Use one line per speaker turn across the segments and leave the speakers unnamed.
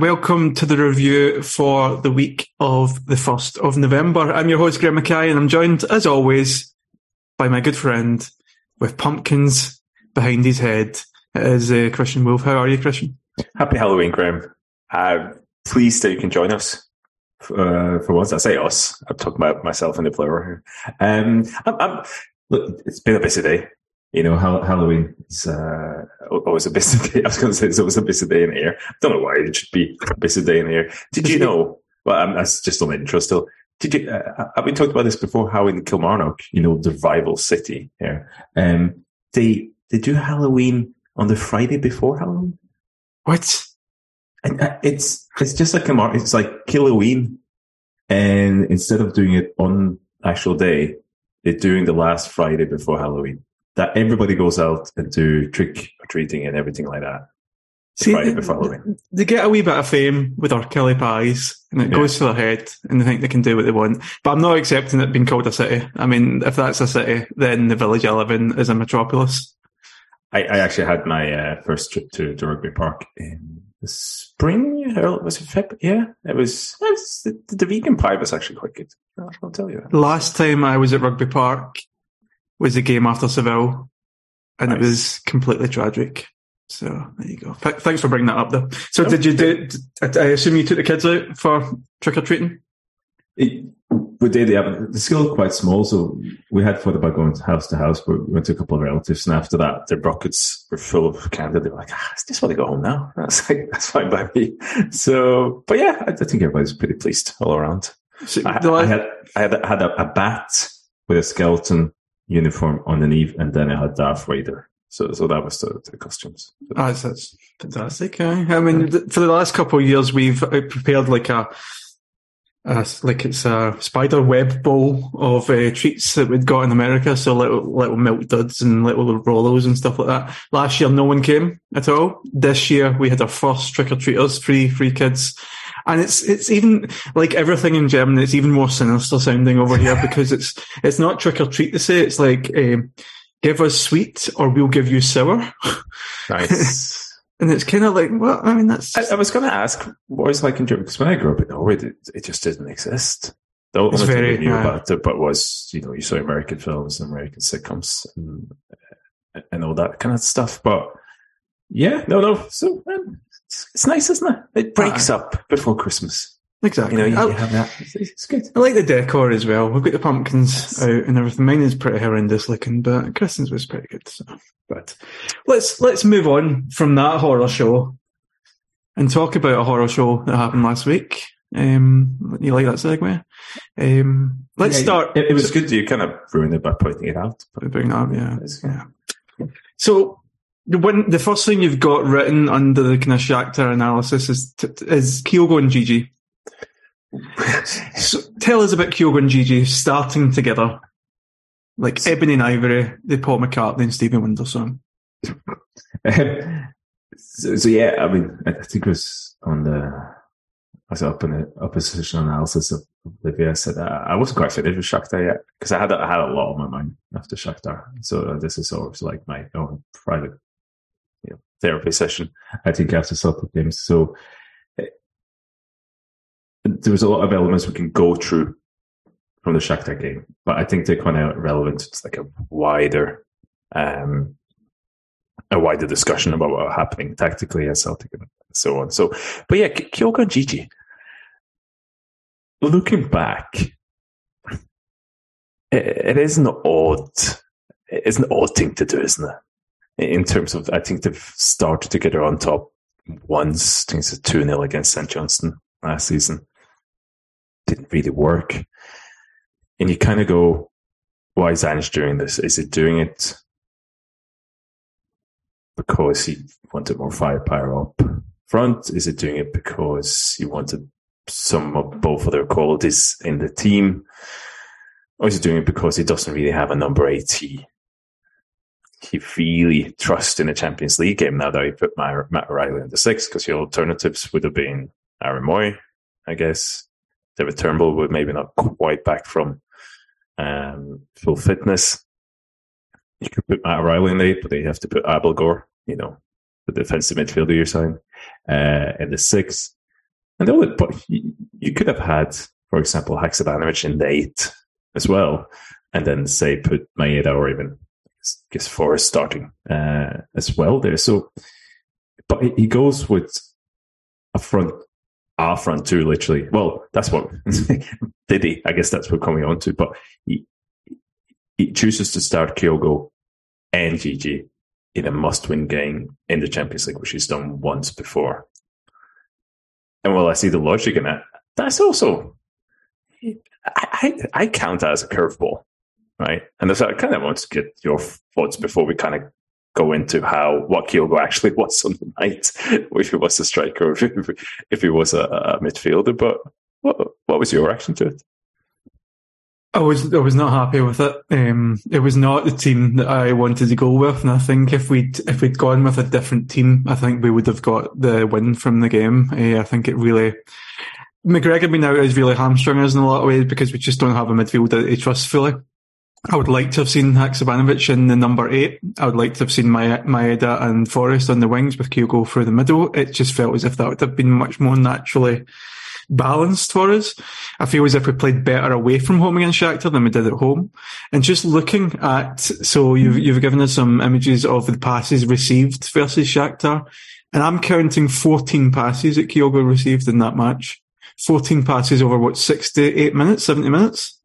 welcome to the review for the week of the 1st of November. I'm your host, Graeme McKay, and I'm joined, as always, by my good friend with pumpkins behind his head. It is uh, Christian Wulff. How are you, Christian?
Happy Halloween, Graeme. Uh, pleased that you can join us. Uh, for once, I say us. I'm talking about myself and the plural here. Um, I'm, I'm, look, it's been a busy day. You know, Halloween is uh, always a busy day. I was going to say it's always a busy day in here. I don't know why it should be a busy day in here. Did you know? Well, I'm, that's just on the intro still. Did you? Uh, have we talked about this before? How in Kilmarnock, you know, the rival city here, um, they they do Halloween on the Friday before Halloween.
What?
And uh, it's it's just like Kilmarnock. It's like Halloween, and instead of doing it on actual day, they're doing the last Friday before Halloween that everybody goes out and do trick or treating and everything like that.
See, they, they, get a wee bit of fame with our Killie pies, and it yeah. goes to their head, and they think they can do what they want. But I'm not accepting it being called a city. I mean, if that's a city, then the village I live in is a metropolis.
I, I actually had my uh, first trip to, to Rugby Park in the spring. It was it Feb? Yeah, it was. It was the, the, vegan pie was actually quite good. I'll tell you that.
Last time I was at Rugby Park, was the game after Seville, and nice. it was completely tragic. So there you go. thanks for bringing that up, though. So did you do? I assume you took the kids out for trick or treating.
We did. Yeah, the school quite small, so we had thought about going house to house, but we went to a couple of relatives, and after that, their buckets were full of candy. They were like, "Ah, I just want to go home now." That's like that's fine by me. So, but yeah, I, I think everybody's pretty pleased all around. So, I, I, had I had, had a, a bat with a skeleton uniform underneath, and then I had Darth Vader. So, so that was the, the costumes.
Oh, that's, fantastic. Eh? I mean, for the last couple of years, we've uh, prepared like a, like it's a spider web bowl of uh, treats that we'd got in America. So little little milk duds and little Rolos and stuff like that. Last year, no one came at all. This year, we had our first trick or treaters, free free kids. And it's it's even like everything in Germany. It's even more sinister sounding over here because it's it's not trick or treat to say. It's like um, give us sweet or we'll give you sour.
Nice.
and it's kind of like, well, I mean, that's.
I, I was going to ask what was like in Germany because when I grew up in Norway, it, it just didn't exist. The only thing I knew uh, about it, but was you know you saw American films and American sitcoms and and all that kind of stuff. But yeah, no, no. So man, it's, it's nice, isn't it? It breaks uh, up before Christmas.
Exactly.
You know, you, have that. It's, good.
I like the decor as well. We've got the pumpkins yes. out and everything. Mine is pretty horrendous looking, but Kristen's was pretty good. So. But let's let's move on from that horror show and talk about a horror show that happened last week. Um, you like that segue? Um, let's yeah, start.
It, it, was good. You kind of ruined it by pointing it out.
Pointing it out, yeah. yeah. So when the first thing you've got written under the kind of Shakhtar analysis is t- is Kyogo and Gigi. so tell us about Kyogo and Gigi starting together, like Ebony and Ivory, the Paul McCartney and Stephen Wonder song.
um, so, so, yeah, I mean, I think it was on the I was up in the opposition analysis of Livi I said uh, I wasn't quite finished with Shakhtar yet because I had I had a lot on my mind after Shakhtar. So uh, this is sort of like my own private therapy session. I think after Celtic games, so there was a lot of elements we can go through from the Shakhtar game, but I think they're kind of relevant. It's like a wider, um, a wider discussion about what happening tactically at Celtic and so on. So, but yeah, Kyogo and Gigi. Looking back, it, it is an odd, it's an odd thing to do, isn't it? In terms of, I think they've started to get her on top once. I think it's a 2 0 against St. Johnstone last season. Didn't really work. And you kind of go, why is Ange doing this? Is it doing it because he wanted more firepower up front? Is it doing it because he wanted some of both of their qualities in the team? Or is he doing it because he doesn't really have a number 80 he really trusts in a Champions League game now that he put Matt O'Riley in the six because your alternatives would have been Aaron Mooy, I guess. David Turnbull would maybe not quite back from um, full fitness. You could put Matt O'Riley in there, but they have to put Abildgaard, you know, the defensive midfielder you're saying, uh, in the six. And the only, you, you could have had, for example, Haksabanovic in the eight as well, and then say put Maeda or even guess Forrest starting uh, as well there. So, but he goes with a front, a front two, literally. Well, that's what did he? I guess that's what we're coming on to. But he he chooses to start Kyogo and Gigi in a must-win game in the Champions League, which he's done once before. And while I see the logic in that, that's also I, I, I count that as a curveball, right? And so I kind of want to get your thoughts before we kind of go into how what Kyogo actually was on the night, if he was a striker, if, if, if he was a, a midfielder. But what, what was your reaction to it?
I was I was not happy with it. Um, it was not the team that I wanted to go with, and I think if we'd if we'd gone with a different team, I think we would have got the win from the game. Uh, I think it really McGregor being out is really hamstrung us in a lot of ways because we just don't have a midfield that he trusts fully. I would like to have seen Haksabanovic in the number eight. I would like to have seen Maeda and Forrest on the wings with Kyogo through the middle. It just felt as if that would have been much more naturally balanced for us. I feel as if we played better away from home against Shakhtar than we did at home. And just looking at, so you've, mm-hmm. you've given us some images of the passes received versus Shakhtar. And I'm counting 14 passes that Kyogo received in that match. 14 passes over what, 68 minutes, 70 minutes?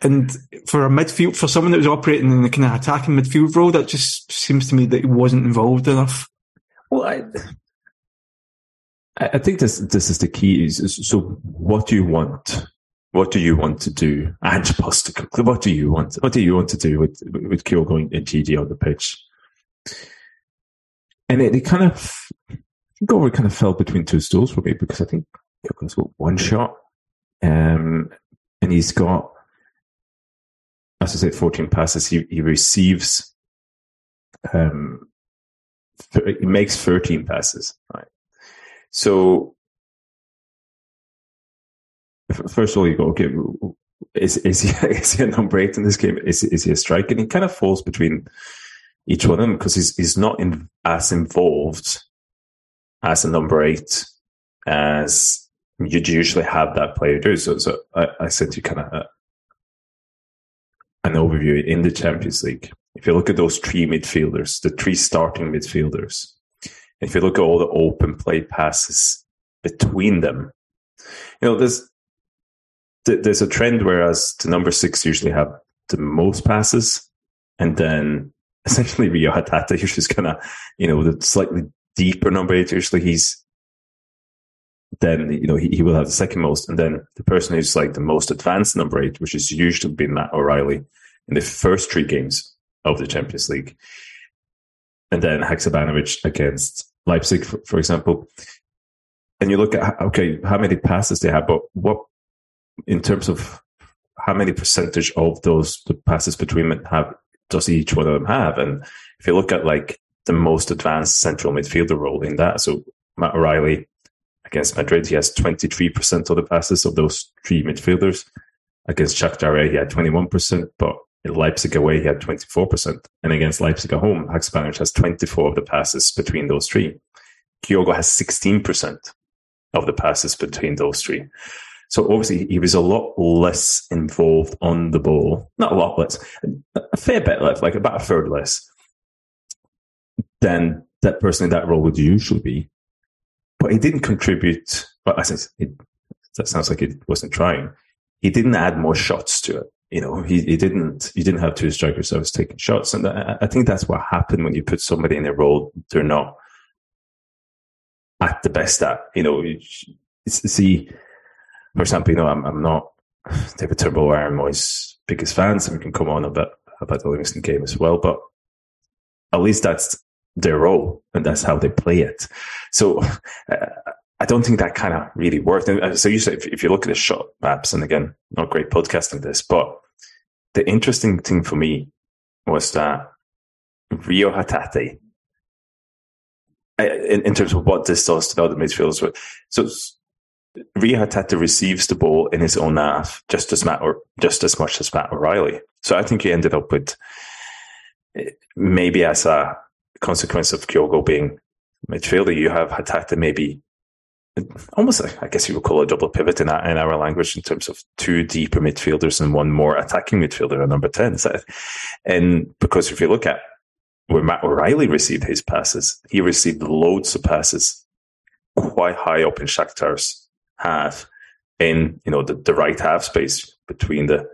And for a midfield, for someone that was operating in the kind of attacking midfield role, that just seems to me that he wasn't involved enough.
Well, I, I think this this is the key. Is, so, what do you want? What do you want to do? And Postecoglou, what do you want? What do you want to do with with Kyogo going and Gigi on the pitch? And it, it kind of go kind of fell between two stools for me because I think Kyogo's got one shot, um, and he's got, as I said, fourteen passes. He he receives, um, he makes thirteen passes. Right so, first of all, you go, okay, is, is, he, is he a number eight in this game? Is, is he a striker? And he kind of falls between each one of them because he's, he's not in, as involved as a number eight as you'd usually have that player do. So, so I, I sent you kind of an overview in the Champions League. If you look at those three midfielders, the three starting midfielders, if you look at all the open play passes between them, you know, there's there's a trend whereas the number six usually have the most passes, and then essentially Reo Hatate usually kind of, you know, the slightly deeper number eight. Usually he's then you know he, he will have the second most, and then the person who's like the most advanced number eight, which has usually been Matt O'Riley in the first three games of the Champions League, and then Haksabanovic against Leipzig, for, for example, and you look at okay, how many passes they have, but what in terms of how many percentage of those the passes between them have does each one of them have? And if you look at like the most advanced central midfielder role in that, so Matt O'Riley against Madrid, he has 23% of the passes of those three midfielders. Against Shakhtar, he had 21%, but in Leipzig away, he had 24%. And against Leipzig at home, Haksabanovic has 24 of the passes between those three. Kyogo has 16% of the passes between those three. So obviously he was a lot less involved on the ball. Not a lot less, a fair bit less, like about a third less than that person in that role would usually be. But he didn't contribute. But I said, it, that sounds like he wasn't trying. He didn't add more shots to it you know, he, he didn't, he didn't have two strikers that was taking shots. And I, I think that's what happened when you put somebody in a role they're not at the best at, you know, see, for example, you know, I'm, I'm not David Turnbull or Aaron Mooy's biggest fans and we can come on a bit about the Livingston game as well, but at least that's their role and that's how they play it. So, uh, I don't think that kind of really worked. And uh, so you say, if, if you look at the shot maps, and again, not great podcasting this, but the interesting thing for me was that Reo Hatate, uh, in, in terms of what this does to the other midfielders, so Reo Hatate receives the ball in his own half just as Matt or just as much as Matt O'Riley. So I think he ended up with uh, maybe as a consequence of Kyogo being midfielder, you have Hatate maybe almost, I guess you would call it a double pivot in our, in our language in terms of two deeper midfielders and one more attacking midfielder at number 10. So, and because if you look at where Matt O'Riley received his passes, he received loads of passes quite high up in Shakhtar's half in, you know, the, the right half space between the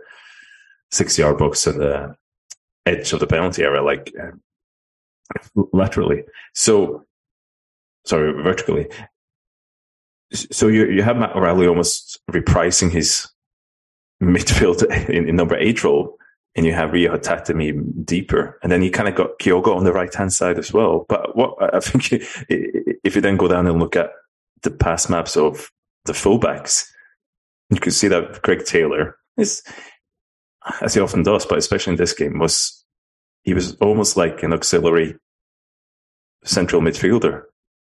six yard box and the edge of the penalty area, like uh, laterally. So, sorry, vertically. So you you have Matt O'Riley almost reprising his midfield in, in number eight role, and you have Reo Hatatemi deeper, and then you kind of got Kyogo on the right hand side as well. But what I think if you then go down and look at the pass maps of the fullbacks, you can see that Greg Taylor is, as he often does, but especially in this game, was he was almost like an auxiliary central midfielder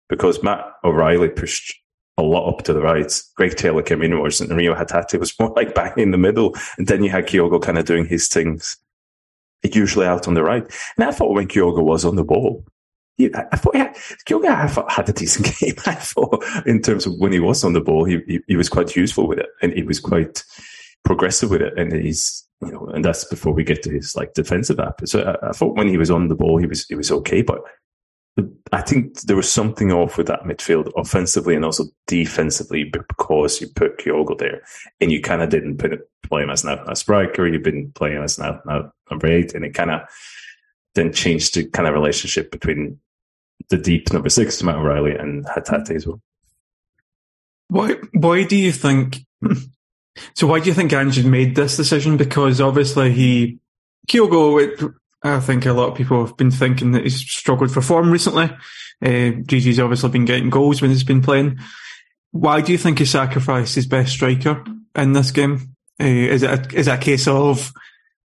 because Matt O'Riley pushed a lot up to the right. Greg Taylor came in inwards and Reo Hatate was more like back in the middle. And then you had Kyogo kind of doing his things, usually out on the right. And I thought when Kyogo was on the ball, he, I thought yeah, Kyogo had, had a decent game. I thought in terms of when he was on the ball, he, he, he was quite useful with it and he was quite progressive with it. And he's, you know, and that's before we get to his like defensive app. So I, I thought when he was on the ball, he was, he was okay, but I think there was something off with that midfield offensively and also defensively because you put Kyogo there and you kind of didn't put play him as a striker. You've been playing as now, now number eight and it kind of then changed the kind of relationship between the deep number six, Matt O'Riley, and Hatate as well.
Why, why do you think, so why do you think Ange made this decision? Because obviously he, Kyogo, it, I think a lot of people have been thinking that he's struggled for form recently. Uh, Gigi's obviously been getting goals when he's been playing. Why do you think he sacrificed his best striker in this game? Uh, is it a, is it a case of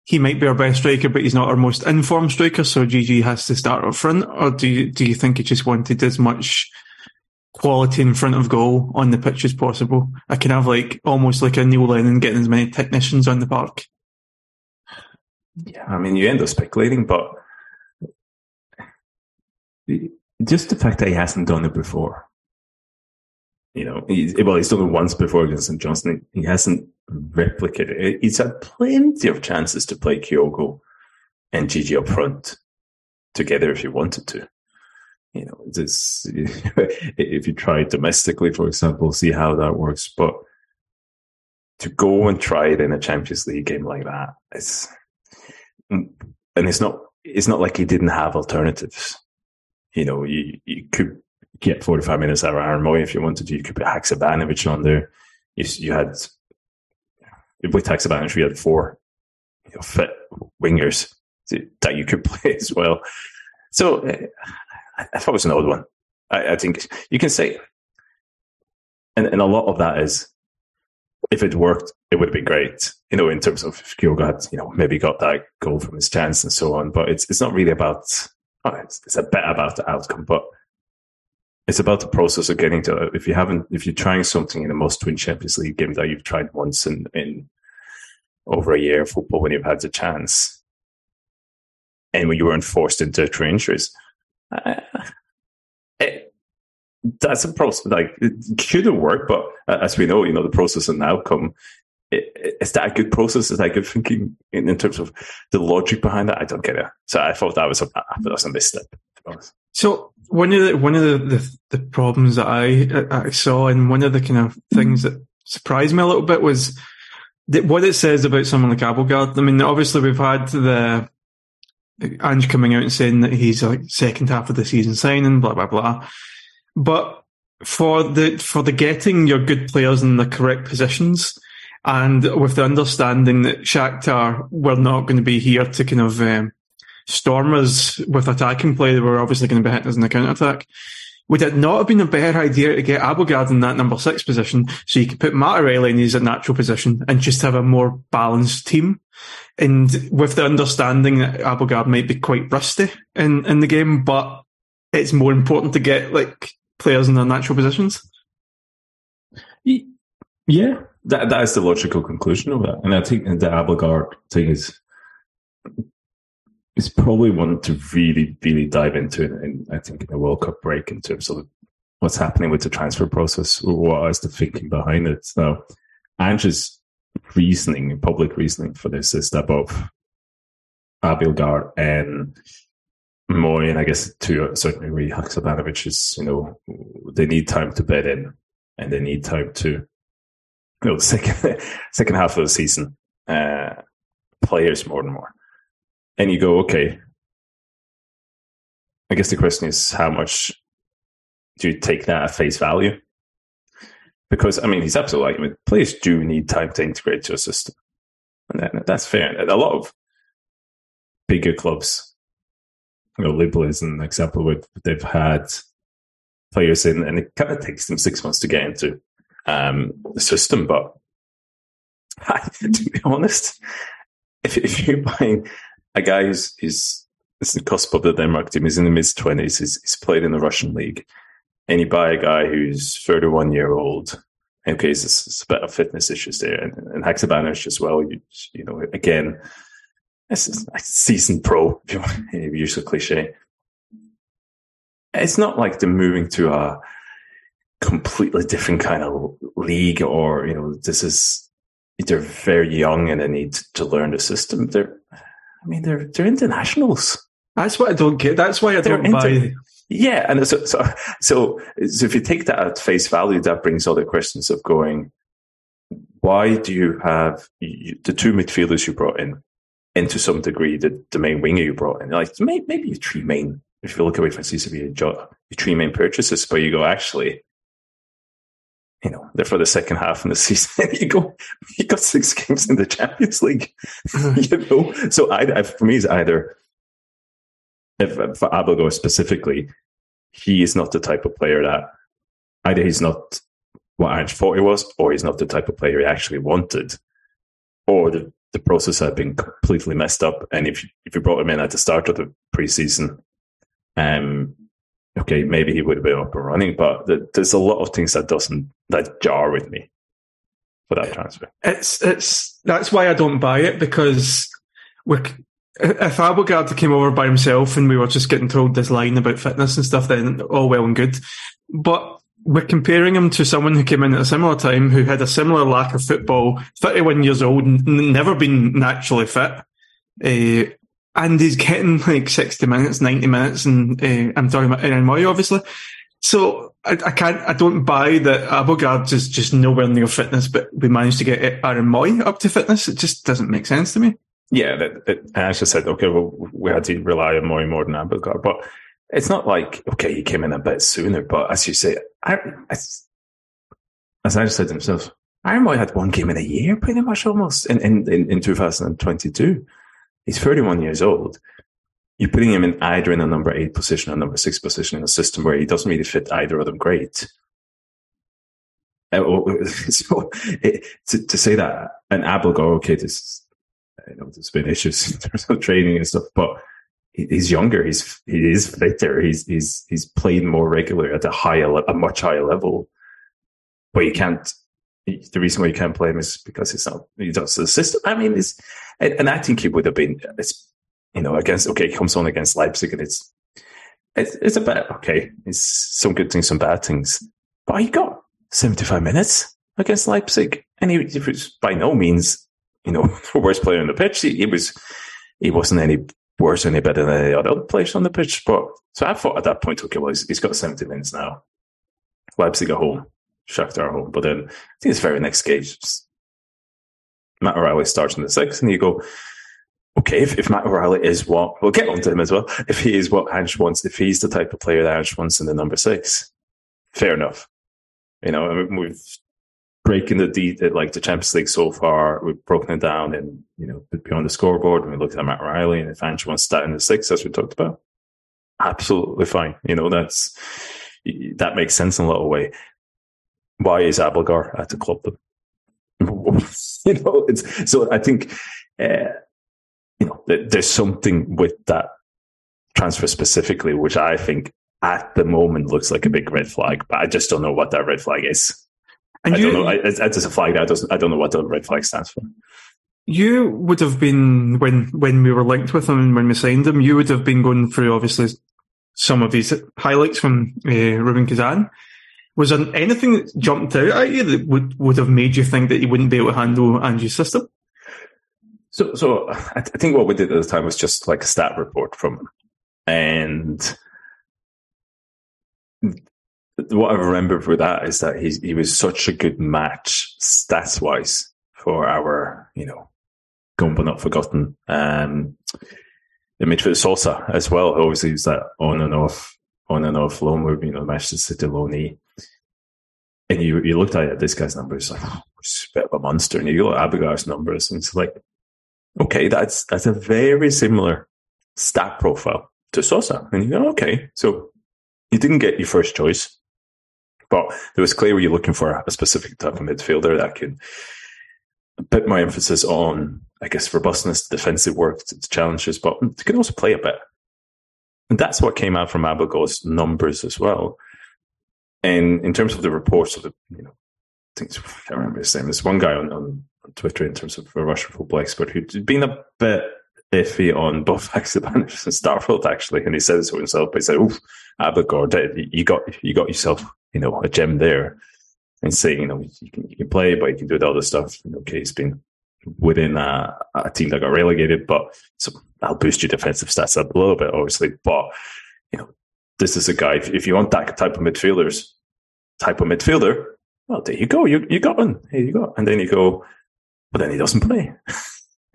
he might be our best striker, but he's not our most informed striker, so Gigi has to start up front, or do you do you think he just wanted as much quality in front of goal on the pitch as possible? I can have like almost like a Neil Lennon getting as many technicians on the park.
Yeah, I mean, you end up speculating, but just the fact that he hasn't done it before. You know, he's, well, he's done it once before against St. Johnstone. He hasn't replicated it. He's had plenty of chances to play Kyogo and Gigi up front together if he wanted to. You know, this, if you try it domestically, for example, see how that works. But to go and try it in a Champions League game like that, it's, and it's not it's not like he didn't have alternatives. You know, you you could get 45 minutes out of Aaron Mooy if you wanted to. You could put Haksabanovic on there. You, you had, with Haksabanovic, we had four you know, fit wingers that you could play as well. So eh, I thought it was an odd one. I, I think you can say, and, and a lot of that is if it worked, it would been great, you know, in terms of if Kyogo had, you know, maybe got that goal from his chance and so on. But it's it's not really about, oh, it's, it's a bit about the outcome, but it's about the process of getting to it. If you haven't, if you're trying something in a most twin Champions League game that you've tried once in, in over a year of football when you've had the chance and when you weren't forced into true injuries, uh, it, that's a process. Like it shouldn't work, but uh, as we know, you know, the process and outcome. Is that a good process? Is that good thinking in, in, terms of the logic behind that? I don't get it. So I thought that was a that was a misstep.
So one of the one of the, the, the problems that I, I saw, and one of the kind of things that surprised me a little bit was what it says about someone like Abildgaard. I mean, obviously we've had the Ange coming out and saying that he's like second half of the season signing, blah blah blah. But for the for the getting your good players in the correct positions, and with the understanding that Shakhtar were not going to be here to kind of um, storm us with attacking play, they were obviously going to be hitting us in the counter attack. Would it not have been a better idea to get Abildgaard in that number six position so you could put Matt O'Riley in his natural position and just have a more balanced team? And with the understanding that Abildgaard might be quite rusty in, in the game, but it's more important to get like players in their natural positions.
Yeah, that that is the logical conclusion of that, and I think the Abildgaard thing is is probably one to really really dive into, and I think in a World Cup break in terms of what's happening with the transfer process, what is the thinking behind it. So Ange's reasoning, public reasoning for this is that both Abildgaard and Mooy, and I guess to a certain degree, Haksabanovic is, you know, they need time to bed in and they need time to, you know, the second, second half of the season, uh, players more and more. And you go, okay, I guess the question is how much do you take that at face value? Because, I mean, he's absolutely right. I mean, players do need time to integrate to a system. And that's fair. A lot of bigger clubs, you know, Liverpool is an example where they've had players in, and it kind of takes them six months to get into um, the system. But to be honest, if, if you're buying a guy who's, who's it's the cusp of the Denmark team, he's in the mid 20s, he's, he's played in the Russian league, and you buy a guy who's 31 year old, okay, a bit of fitness issues there, and, and Haksabanovic as well, you, you know, again, this is a seasoned pro, if you want use a cliche. It's not like they're moving to a completely different kind of league or, you know, this is, they're very young and they need to learn the system. They're, I mean, they're, they're internationals.
That's what I don't get. That's why I don't inter- buy.
Yeah. And so, so, so, so if you take that at face value, that brings other questions of going, why do you have you, the two midfielders you brought in? and to some degree the, the main winger you brought in. Like maybe, maybe three main, if you look away from CCB, your three main purchases, but you go actually, you know, they're for the second half of the season. you go, you got six games in the Champions League, you know. So I, I, for me, is either if for Abildgaard specifically, he is not the type of player that either he's not what I thought he was, or he's not the type of player he actually wanted, or the the process had been completely messed up. And if if you brought him in at the start of the preseason, um, okay, maybe he would have been up and running. But the, there's a lot of things that doesn't that jar with me for that transfer.
It's it's that's why I don't buy it because we if Abildgaard came over by himself and we were just getting told this line about fitness and stuff, then all well and good. But we're comparing him to someone who came in at a similar time who had a similar lack of football, 31 years old, never been naturally fit. Uh, and he's getting like 60 minutes, 90 minutes, and uh, I'm talking about Aaron Mooy, obviously. So I, I, can't, I don't buy that Abildgaard is just nowhere near fitness, but we managed to get Aaron Mooy up to fitness. It just doesn't make sense to me.
Yeah, that, that, I actually said, okay, well, we had to rely on Mooy more than Abildgaard, but it's not like okay, he came in a bit sooner, but as you say, I, as, I said to myself, Aaron Mooy had one game in a year, pretty much almost in in, in, in 2022. He's 31 years old. You're putting him in either in a number eight position or number six position in a system where he doesn't really fit either of them great. Uh, so it, to, to say that an Abildgaard, okay, this, you know, there's been issues in terms of training and stuff, but he's younger. He's he is fitter. He's he's he's played more regularly at a higher a much higher level. But you can't. The reason why you can't play him is because it's not he does the system. I mean, it's and I think he would have been. You know against okay, he comes on against Leipzig and it's it's it's a bit okay. It's some good things, some bad things. But he got seventy five minutes against Leipzig, and he, he was by no means you know the worst player on the pitch. He, he was he wasn't any worse any better than any other players on the pitch. But so I thought at that point, okay, well, he's, he's got 70 minutes now. Leipzig at home, Shakhtar at home. But then I think it's very next game. Matt O'Riley starts in the sixth, and you go, okay, if, if Matt O'Riley is what, we'll get onto him as well. If he is what Ange wants, if he's the type of player that Ange wants in the number six, fair enough. You know, I mean, we've breaking the de- like the Champions League so far, we've broken it down and you know beyond the scoreboard. And we looked at Matt Riley and if Ange wants start in the six, as we talked about, absolutely fine. You know that's that makes sense in a little way. Why is Abildgaard at the club? you know, it's so I think uh, you know there's something with that transfer specifically, which I think at the moment looks like a big red flag, but I just don't know what that red flag is. And I you, don't know. I, it's, it's a flag. I don't, I don't know what the red flag stands for.
You would have been when when we were linked with him and when we signed him. You would have been going through obviously some of these highlights from uh, Rubin Kazan. Was there anything that jumped out at you that would, would have made you think that you wouldn't be able to handle Ange's system?
So, so I, th- I think what we did at the time was just like a stat report from him, and what I remember for that is that he he was such a good match stats wise for our you know gone but not forgotten um, the midfield Sosa as well. Obviously, he's that on and off on and off loan move, you know, Manchester City loanee. And you you looked at this guy's numbers like oh, he's a bit of a monster, and you look at Abildgaard's numbers, and it's like okay, that's that's a very similar stat profile to Sosa. And you go, okay, so you didn't get your first choice, but it was clear you're looking for a specific type of midfielder that could put more emphasis on, I guess, robustness, defensive work, challenges, but can also play a bit. And that's what came out from Abildgaard's numbers as well. And in terms of the reports of the, you know, I think I can't remember his name. There's one guy on, on on Twitter in terms of a Russian football expert who'd been a bit iffy on both Haksabanovic and Starfelt actually, and he said to himself. But he said, "Oof, Abildgaard, you got you got yourself, you know, a gem there." And saying, you know, you can you can play, but you can do the other stuff. Okay, he's been within a, a team that got relegated, but so I'll boost your defensive stats up a little bit, obviously. But you know, this is a guy. If, if you want that type of midfielders, type of midfielder, well, there you go. You you got one. Here you go. And then you go, but then he doesn't play.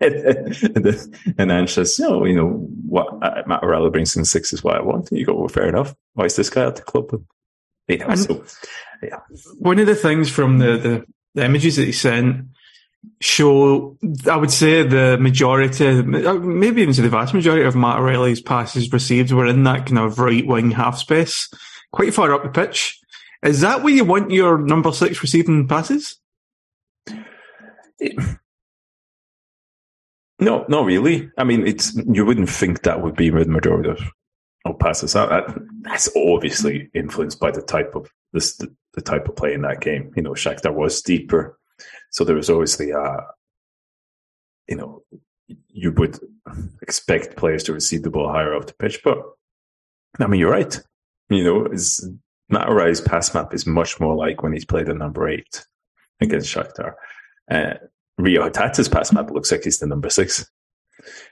and then says, "No, you know what? Uh, Matt O'Riley brings in six is what I want." And you go, "Well, fair enough. Why is this guy at the club?" You know, so,
yeah. One of the things from the, the, the images that he sent show, I would say, the majority, maybe even the vast majority of Matt O'Riley's passes received were in that kind of right wing half space, quite far up the pitch. Is that where you want your number six receiving passes?
no, not really. I mean, it's you wouldn't think that would be the majority of, of passes. That, that's obviously influenced by the type of this the, the, type of play in that game. You know, Shakhtar was deeper, so there was obviously a you know you would expect players to receive the ball higher off the pitch, but I mean, you're right. You know, is Matt O'Riley's pass map is much more like when he's played a number eight against Shakhtar. Uh, Reo Hatate's pass map looks like he's the number six.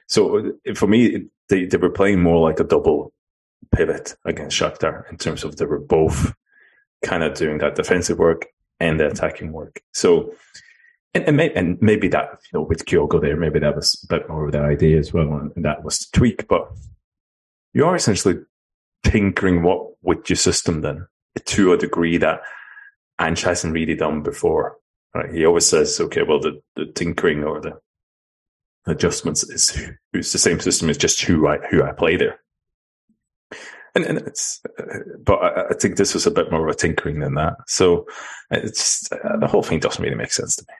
So for me, they, they were playing more like a double pivot against Shakhtar in terms of they were both kind of doing that defensive work and the attacking work. So, and, and, may, and maybe that, you know, with Kyogo there, maybe that was a bit more of the idea as well. And, and that was the tweak, but you are essentially tinkering what with your system then to a degree that Ange hasn't really done before. Right? He always says, okay, well, the, the tinkering or the adjustments is it's the same system. It's just who I who I play there. And, and it's, but I, I, think this was a bit more of a tinkering than that. So it's uh, the whole thing doesn't really make sense to me.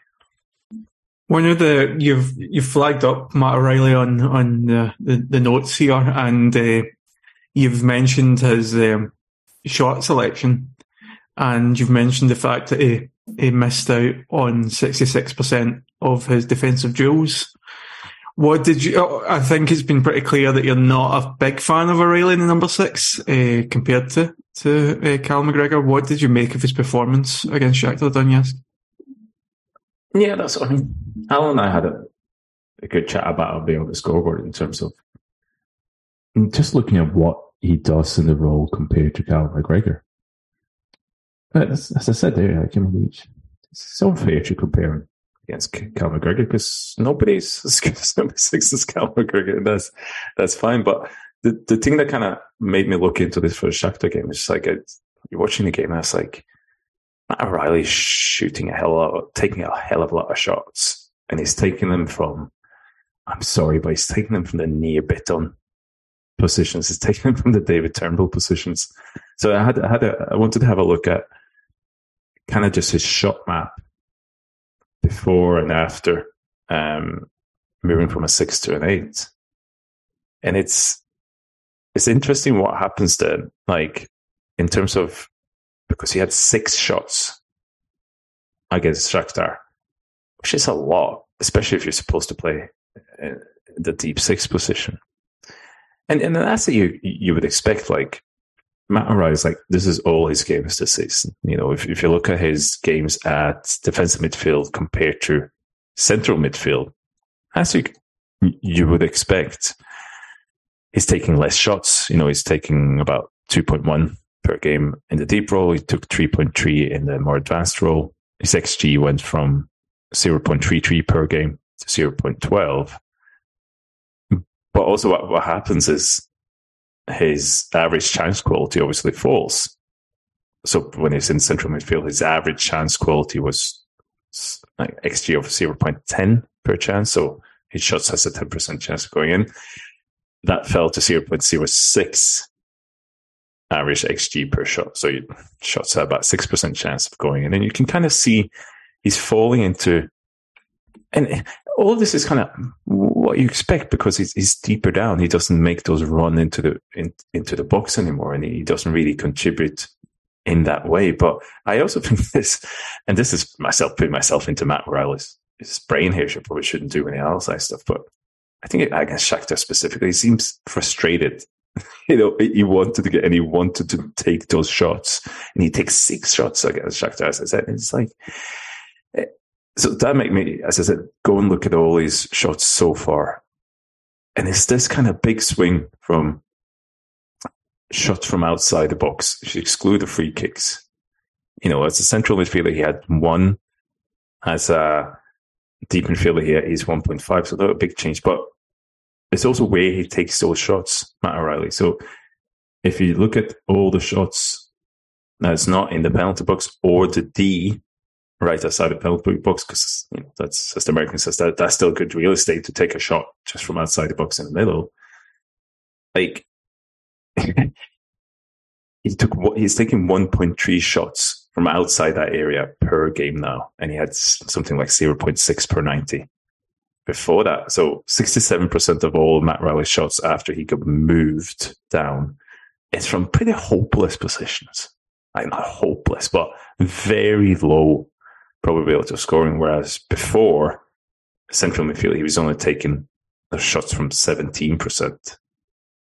One of the you've you've flagged up Matt O'Riley on on the, the, the notes here, and uh, you've mentioned his um, shot selection, and you've mentioned the fact that he, he missed out on 66% of his defensive duels. What did you? Oh, I think it's been pretty clear that you're not a big fan of O'Riley in the number six uh, compared to to uh, Cal McGregor. What did you make of his performance against Shakhtar Donetsk?
Yeah, that's. I mean, Alan and I had a, a good chat about being on the scoreboard in terms of mm, just looking at what he does in the role compared to Cal McGregor. As, as I said there, like, I mean, it's unfair to compare him against Cal McGregor because nobody's as good as number six as Cal McGregor. That's that's fine. But the the thing that kind of made me look into this for the Shakhtar game is like you're watching the game and it's like Matt O'Riley's shooting a hell of a, taking a hell of a lot of shots, and he's taking them from. I'm sorry, but he's taking them from the Nir Bitton positions. He's taking them from the David Turnbull positions. So I had I had a, I wanted to have a look at kind of just his shot map before and after um, moving from a six to an eight, and it's it's interesting what happens then. Like in terms of because he had six shots against Shakhtar, which is a lot, especially if you're supposed to play uh, the deep six position. And and that's that you you would expect like Matt O'Riley's like this is all his games this season. You know, if if you look at his games at defensive midfield compared to central midfield, as you you would expect, he's taking less shots. You know, he's taking about two point one per game in the deep role. He took three point three in the more advanced role. His xG went from zero point three three per game to zero point twelve. But also, what, what happens is his average chance quality obviously falls. So when he's in central midfield, his average chance quality was like XG of 0.10 per chance. So his shots has a 10% chance of going in. That fell to 0.06 average XG per shot. So shots have about 6% chance of going in. And then you can kind of see he's falling into, and all of this is kind of what you expect because he's, he's deeper down. He doesn't make those run into the in, into the box anymore, and he doesn't really contribute in that way. But I also think this, and this is myself putting myself into Matt O'Riley's his brain here. Should probably shouldn't do any analysis stuff, but I think against Shakhtar specifically, he seems frustrated. you know, he wanted to get and he wanted to take those shots, and he takes six shots against Shakhtar. As I said, it's like eh, so that made me, as I said, go and look at all these shots so far. And it's this kind of big swing from shots from outside the box. You exclude the free kicks, you know, as a central midfielder, he had one. As a deep midfielder here, he's 1.5. So that's a big change. But it's also where he takes those shots, Matt O'Riley. So if you look at all the shots that's not in the penalty box or the D, right outside the penalty box because you know, that's as the American says that that's still good real estate to take a shot just from outside the box in the middle. Like he took he's taking 1.3 shots from outside that area per game now, and he had something like 0.6 per 90 before that. So 67% of all Matt Riley's shots after he got moved down is from pretty hopeless positions. Like not hopeless, but very low probability of scoring. Whereas before central midfield, he was only taking the shots from 17%.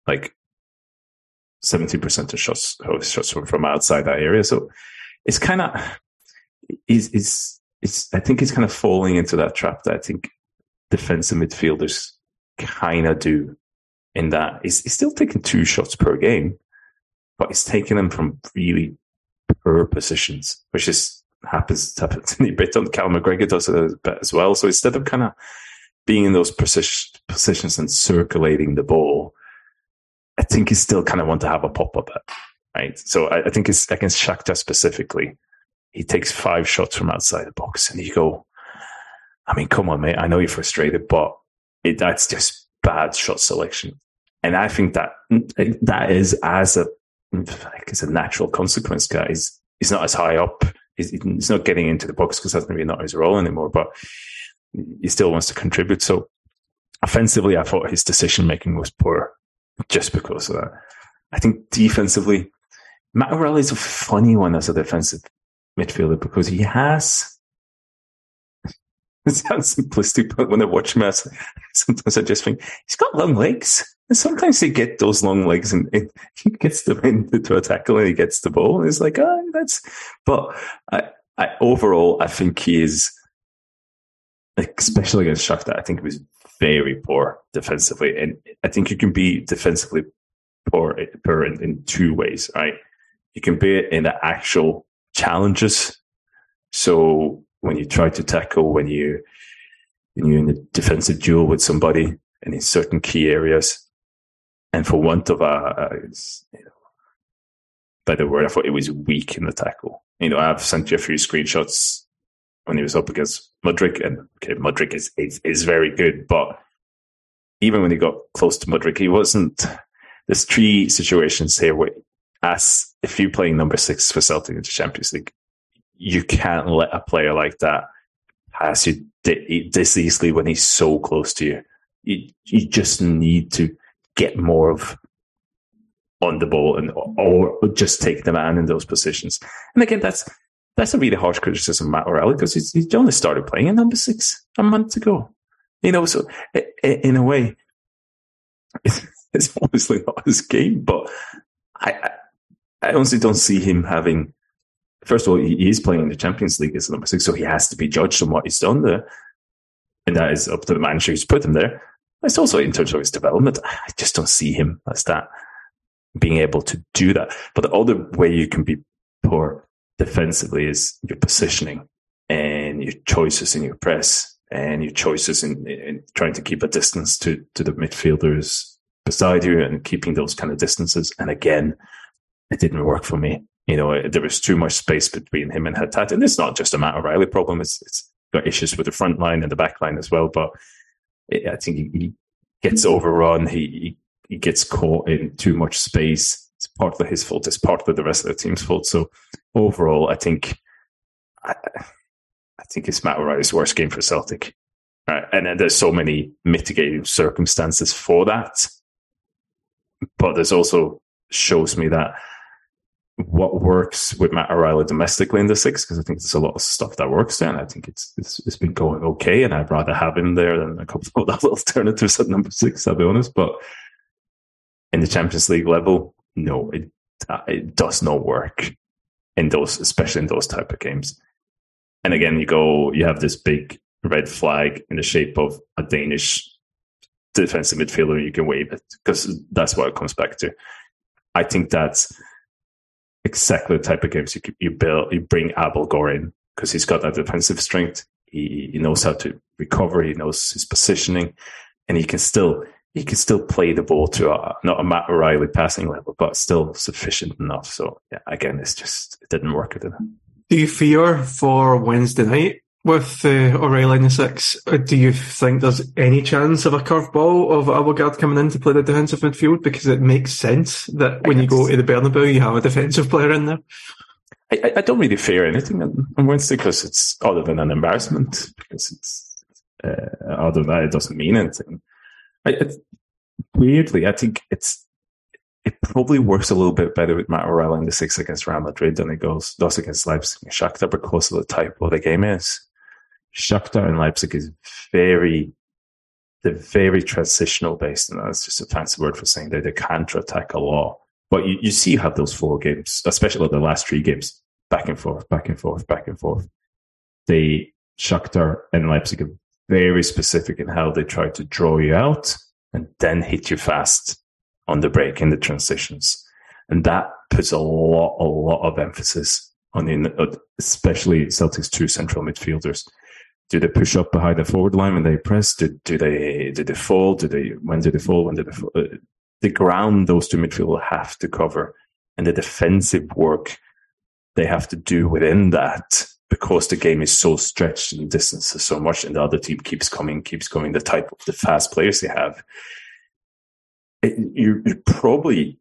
Like 17% of shots, of shots from, from outside that area. So it's kind of, is, is, it's, I think he's kind of falling into that trap that I think defensive midfielders kind of do in that he's, he's still taking two shots per game, but he's taking them from really poor positions, which is happens to happen to me a bit. On Cal McGregor does it a bit as well. So instead of kind of being in those position, positions and circulating the ball, I think you still kind of want to have a pop up it, right? So I, I think it's against Shakhtar specifically. He takes five shots from outside the box, and you go, I mean, come on, mate. I know you're frustrated, but it, that's just bad shot selection. And I think that that is as a like a natural consequence, guys. He's not as high up he's, not getting into the box because that's maybe not his role anymore, but he still wants to contribute. So offensively, I thought his decision making was poor just because of that. I think defensively, Matt is a funny one as a defensive midfielder because he has. It sounds simplistic, but when I watch him, I, sometimes I just think he's got long legs. And sometimes he get those long legs and, and he gets them into a tackle and he gets the ball. And it's like, oh, that's, but I, I, overall, I think he is, especially against Shakhtar, I think he was very poor defensively. And I think you can be defensively poor, poor in, in two ways, right? You can be in the actual challenges. So when you try to tackle, when you, when you're in a defensive duel with somebody and in certain key areas, and for want of a, a you know, better word, I thought it was weak in the tackle. You know, I've sent you a few screenshots when he was up against Mudryk, and okay, Mudryk is, is, is very good, but even when he got close to Mudryk, he wasn't. There's three situations here where, as if you're playing number six for Celtic in the Champions League, you can't let a player like that pass you this easily when he's so close to you. You, you just need to get more of on the ball and or just take the man in those positions. And again, that's that's a really harsh criticism of Matt O'Riley because he's, he's only started playing in number six a month ago. You know, so in a way, it's, it's obviously not his game, but I, I honestly don't see him having. First of all, he is playing in the Champions League as a number six, so he has to be judged on what he's done there, and that is up to the manager who's put him there. It's also in terms of his development. I just don't see him as that being able to do that. But the other way you can be poor defensively is your positioning and your choices in your press and your choices in, in trying to keep a distance to, to the midfielders beside you and keeping those kind of distances. And again, it didn't work for me. You know, there was too much space between him and Hatate. And it's not just a Matt O'Riley problem. It's, it's got issues with the front line and the back line as well. But I think he, he gets overrun. He, he gets caught in too much space. It's partly his fault. It's partly the rest of the team's fault. So overall, I think I, I think it's Matt O'Riley's worst game for Celtic. Right? And then there's so many mitigating circumstances for that. But there's also shows me that what works with Matt O'Riley domestically in the six, because I think there's a lot of stuff that works there, and I think it's, it's it's been going okay, and I'd rather have him there than a couple of other alternatives at number six. I'll be honest, but in the Champions League level, no, it uh, it does not work in those, especially in those type of games. And again, you go, you have this big red flag in the shape of a Danish defensive midfielder. You can wave it because that's what it comes back to. I think that's exactly the type of games you you build. You bring Abildgaard in because he's got that defensive strength. He, he knows how to recover. He knows his positioning, and he can still he can still play the ball to a, not a Matt O'Riley passing level, but still sufficient enough. So yeah, again, it's just it didn't work. It didn't.
Do you fear for Wednesday night with uh, O'Riley in the six? Uh, do you think there's any chance of a curveball of Abildgaard coming in to play the defensive midfield? Because it makes sense that when you go to the Bernabeu, you have a defensive player in there.
I, I don't really fear anything on Wednesday because it's other than an embarrassment. Because it's uh, other than that, it doesn't mean anything. I, weirdly, I think it's it probably works a little bit better with Matt O'Riley in the six against Real Madrid than it goes does against Leipzig and Shakhtar because of the type of the game is. Shakhtar in Leipzig is very, they're very transitional based, and that's just a fancy word for saying that they counter attack a lot. But you, you see you have those four games, especially the last three games, back and forth, back and forth, back and forth. They Shakhtar and Leipzig are very specific in how they try to draw you out and then hit you fast on the break in the transitions. And that puts a lot, a lot of emphasis on the, especially Celtics two central midfielders. Do they push up behind the forward line when they press? Do, do they, do they fall? Do they, when do they fall? When do they fall? Uh, the ground those two midfielders have to cover and the defensive work they have to do within that because the game is so stretched and distances so much and the other team keeps coming, keeps coming, the type of the fast players they have, it, you, you probably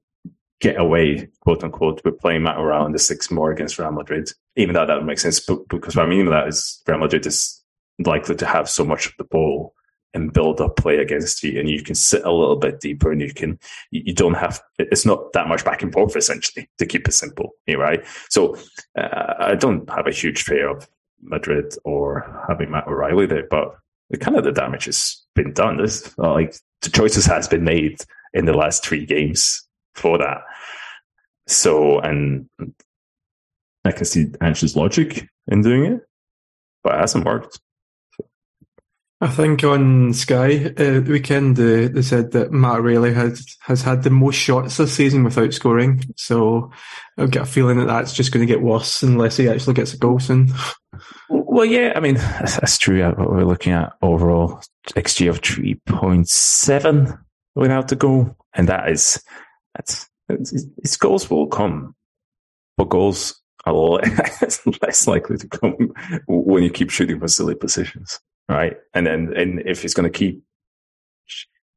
get away, quote unquote, with playing Matt around the six more against Real Madrid, even though that makes sense. Because what I mean by that is Real Madrid is likely to have so much of the ball and build up play against you and you can sit a little bit deeper and you can you don't have it's not that much back and forth essentially to keep it simple right? So uh, i don't have a huge fear of madrid or having matt o'riley there but kind of the damage has been done. This like the choices has been made in the last three games for that. So and i can see Ange's logic in doing it but it hasn't worked
I think on Sky uh, the weekend uh, they said that Matt O'Riley has has had the most shots this season without scoring. So I've got a feeling that that's just going to get worse unless he actually gets a goal soon.
Well, yeah, I mean that's true. We're looking at overall xG of three point seven without the goal, and that is that's his goals will come, but goals are less likely to come when you keep shooting from silly positions right? And then, and if he's going to keep,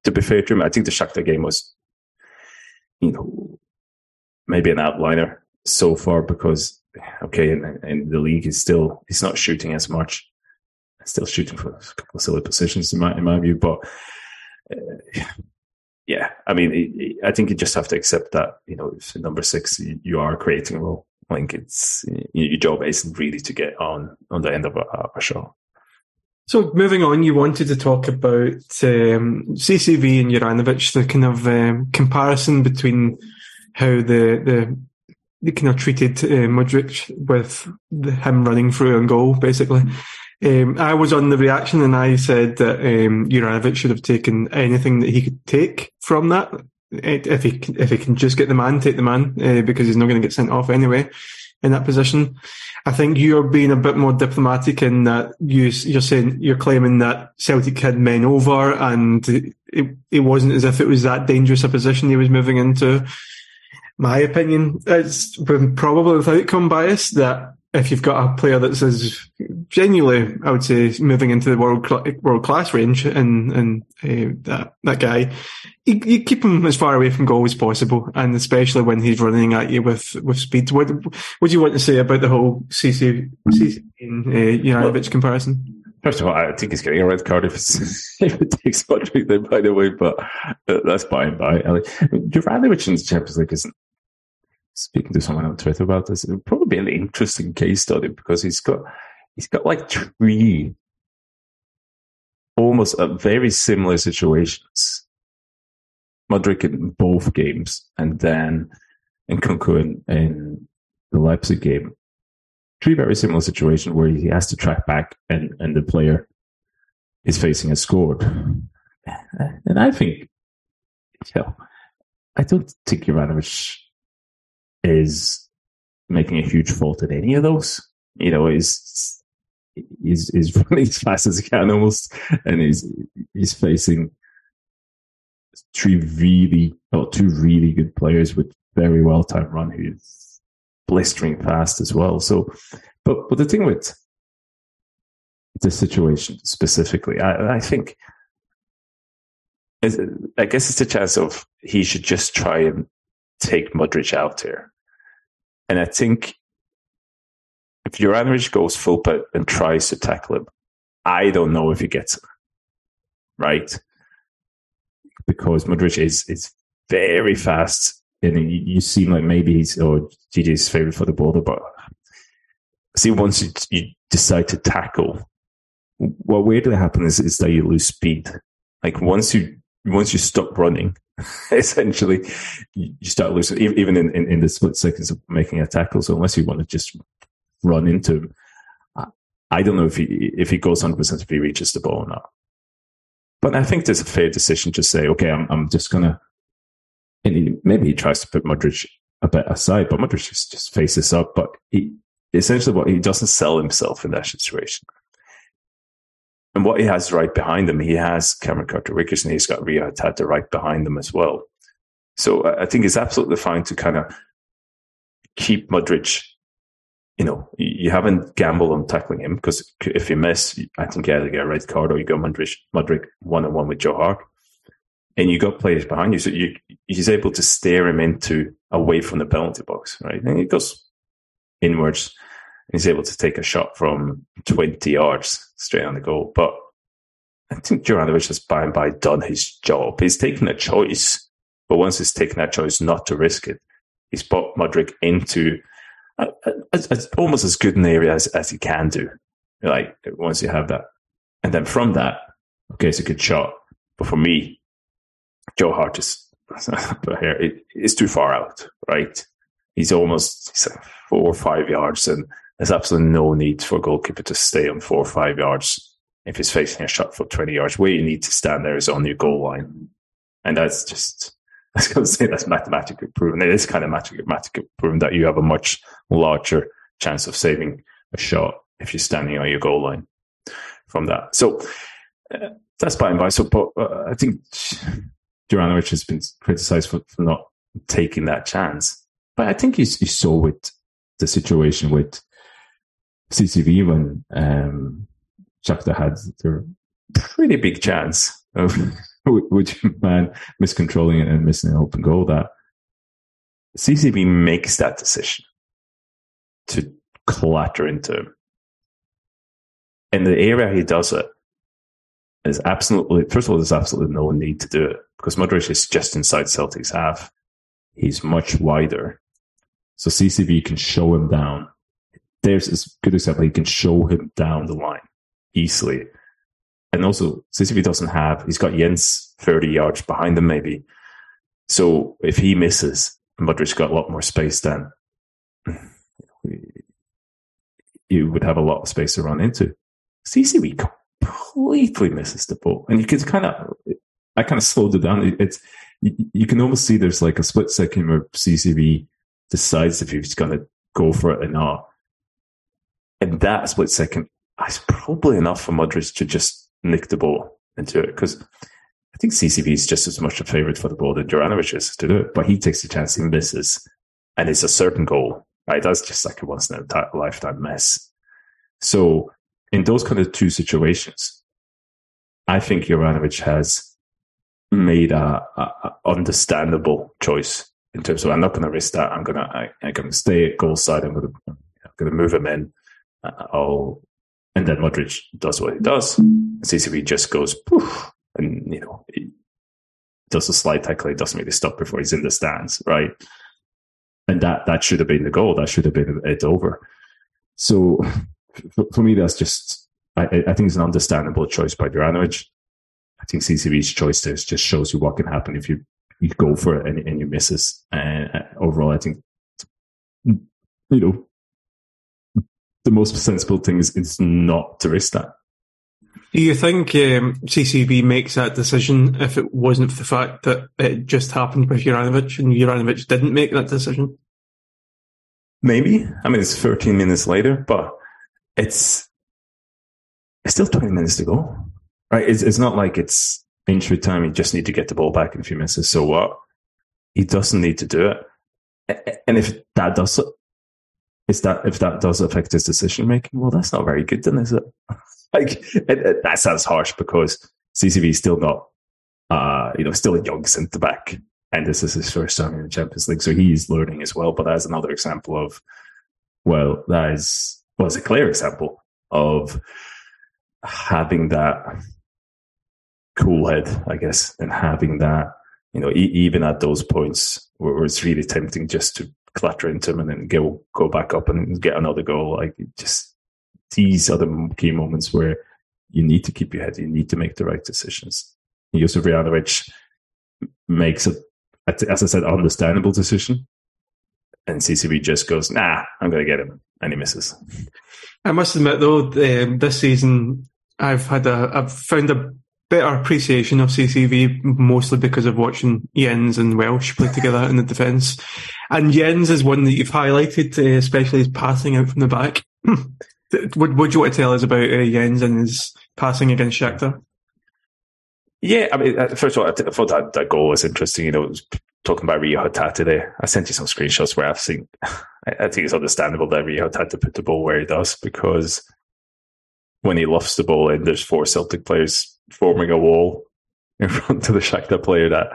to be fair to him, I think the Shakhtar game was, you know, maybe an outliner so far because, okay, and, and the league is still, he's not shooting as much, still shooting for a couple of silly positions in my, in my view, but, uh, yeah, I mean, I think you just have to accept that, you know, number six, you, you are creating a role. Like it's, your job isn't really to get on, on the end of a, a show.
So moving on, you wanted to talk about um, CCV and Juranovic, the kind of um, comparison between how the the they kind of treated uh, Modric with the, him running through and goal, basically. Um, I was on the reaction and I said that um, Juranovic should have taken anything that he could take from that. If he if he can just get the man, take the man, uh, because he's not going to get sent off anyway in that position. I think you're being a bit more diplomatic in that you, you're saying you're claiming that Celtic had men over, and it, it wasn't as if it was that dangerous a position he was moving into. My opinion, it's probably with outcome bias that if you've got a player that's as genuinely, I would say, moving into the world world class range, and and uh, that that guy, you, you, keep him as far away from goal as possible, and especially when he's running at you with with speed. What would you want to say about the whole CC, CC and uh, Juranovic well, comparison?
First of all, I think he's getting a red card if, if it takes Modric then, by the way, but uh, that's by and by. I mean, Juranovic in the Champions League isn't speaking to someone on Twitter about this, it would probably be an interesting case study because he's got he's got like three almost uh, very similar situations. Modric in both games, and then in Nkunku in, the Leipzig game. Three very similar situations where he has to track back and, and the player is facing a scored. And I think, you know, I don't think Juranovic is making a huge fault in any of those. You know, is he's, he's running as fast as he can almost, and he's he's facing three really, or two really good players with very well timed run who's blistering fast as well. So, but but the thing with this situation specifically, I, I think. I guess it's a chance of he should just try and take Modric out here. And I think if Juranovic goes full put and tries to tackle him, I don't know if he gets him. Right? Because Modric is is very fast and you, you seem like maybe he's or GJ's favorite for the border, but see once you, you decide to tackle, what weirdly happens is, is that you lose speed. Like once you once you stop running, essentially, you start losing, even in, in, in, the split seconds of making a tackle. So unless you want to just run into him, I don't know if he, if he goes 100% if he reaches the ball or not. But I think there's a fair decision to say, okay, I'm, I'm just to, and he, maybe he tries to put Modric a bit aside, but Modric just, just faces up. But he, essentially what he doesn't sell himself in that situation. And what he has right behind him, he has Cameron Carter Vickers and he's got Reo Hatate right behind them as well. So I think it's absolutely fine to kind of keep Modric. You know, you haven't gambled on tackling him because if you miss, I think you either get a red card or you go Modric, Modric one on one with Joe Hart. And you got players behind you. So you, he's able to steer him into away from the penalty box, right? And he goes inwards And he's able to take a shot from 20 yards straight on the goal. But I think Juranovic has by and by done his job. He's taken a choice, but once he's taken that choice not to risk it, he's put Modric into a, a, a, almost as good an area as, as he can do. Like once you have that. And then from that, okay, it's a good shot. But for me, Joe Hart is here, it, it's too far out, right? He's almost he's like four or five yards and there's absolutely no need for a goalkeeper to stay on four or five yards if he's facing a shot from 20 yards. Where you need to stand there is on your goal line. And that's just, I was going to say that's mathematically proven. It is kind of mathematically proven that you have a much larger chance of saving a shot if you're standing on your goal line from that. So uh, that's by and by. So, but, uh, I think Juranovic has been criticized for, for not taking that chance. But I think you saw with the situation with CCV when um, Shakhtar had their pretty big chance of which man miscontrolling it and missing an open goal that CCV makes that decision to clatter into him. In the area he does it, is absolutely, first of all, there's absolutely no need to do it because Modric is just inside Celtic's half. He's much wider. So CCV can show him down there's a good example. He can show him down the line easily. And also, CCV doesn't have, he's got Jenz 30 yards behind him, maybe. So if he misses, Modric's got a lot more space then. you would have a lot of space to run into. CCV completely misses the ball, and you can kind of, I kind of slowed it down. It's you, you can almost see there's like a split second where CCV decides if he's going to go for it or not, and that split second it's probably enough for Modric to just nick the ball into it because I think CCV is just as much a favorite for the ball than Juranovic is to do it, but he takes the chance, he misses, and it's a certain goal. Right, that's just like a once in a lifetime mess. So in those kind of two situations, I think Juranovic has made a, a, a, understandable choice in terms of I'm not going to risk that. I'm going to I, am going to stay at goal side. I'm to I'm going to move him in. Uh, I'll and then Modric does what he does. CCV just goes poof, and you know he does a slide tackle. He doesn't really stop before he's in the stands, right? And that that should have been the goal. That should have been it over. So for, me, that's just I, I, think it's an understandable choice by Juranovic. I think CCV's choice there just shows you what can happen if you you go for it and, and you misses. And uh, overall, I think you know the most sensible thing is, is not to risk that.
Do you think um, CCV makes that decision if it wasn't for the fact that it just happened with Juranovic and Juranovic didn't make that decision?
Maybe. I mean, it's 13 minutes later, but it's it's still 20 minutes to go. Right? It's, it's not like it's injury time. You just need to get the ball back in a few minutes. So what? He doesn't need to do it. And if that does is that if that does affect his decision making, well, that's not very good, then, is it? like it, it, that sounds harsh because CCV is still not, uh, you know, still a young centre back, and this is his first time in the Champions League, so he's learning as well. But that's another example of, well, that is well, it's a clear example of having that cool head, I guess, and having that, you know, e- even at those points where it's really tempting just to clatter into him and then go go back up and get another goal. Like just these are the key moments where you need to keep your head. You need to make the right decisions. Josef Juranovic makes a, as I said, understandable decision, and CCV just goes, "Nah, I'm going to get him," and he misses.
I must admit, though, um, this season I've had a, I've found a better appreciation of CCV, mostly because of watching Jenz and Welsh play together in the defence. And Jenz is one that you've highlighted, uh, especially his passing out from the back. what, what do you want to tell us about uh, Jenz and his passing against Shakhtar?
Yeah, I mean, uh, first of all, I, thought that, that goal was interesting. You know, was talking about Reo Hatate there. I sent you some screenshots where I've seen, I, I think it's understandable that Reo Hatate put the ball where he does because when he lofts the ball in, there's four Celtic players forming a wall in front of the Shakhtar player that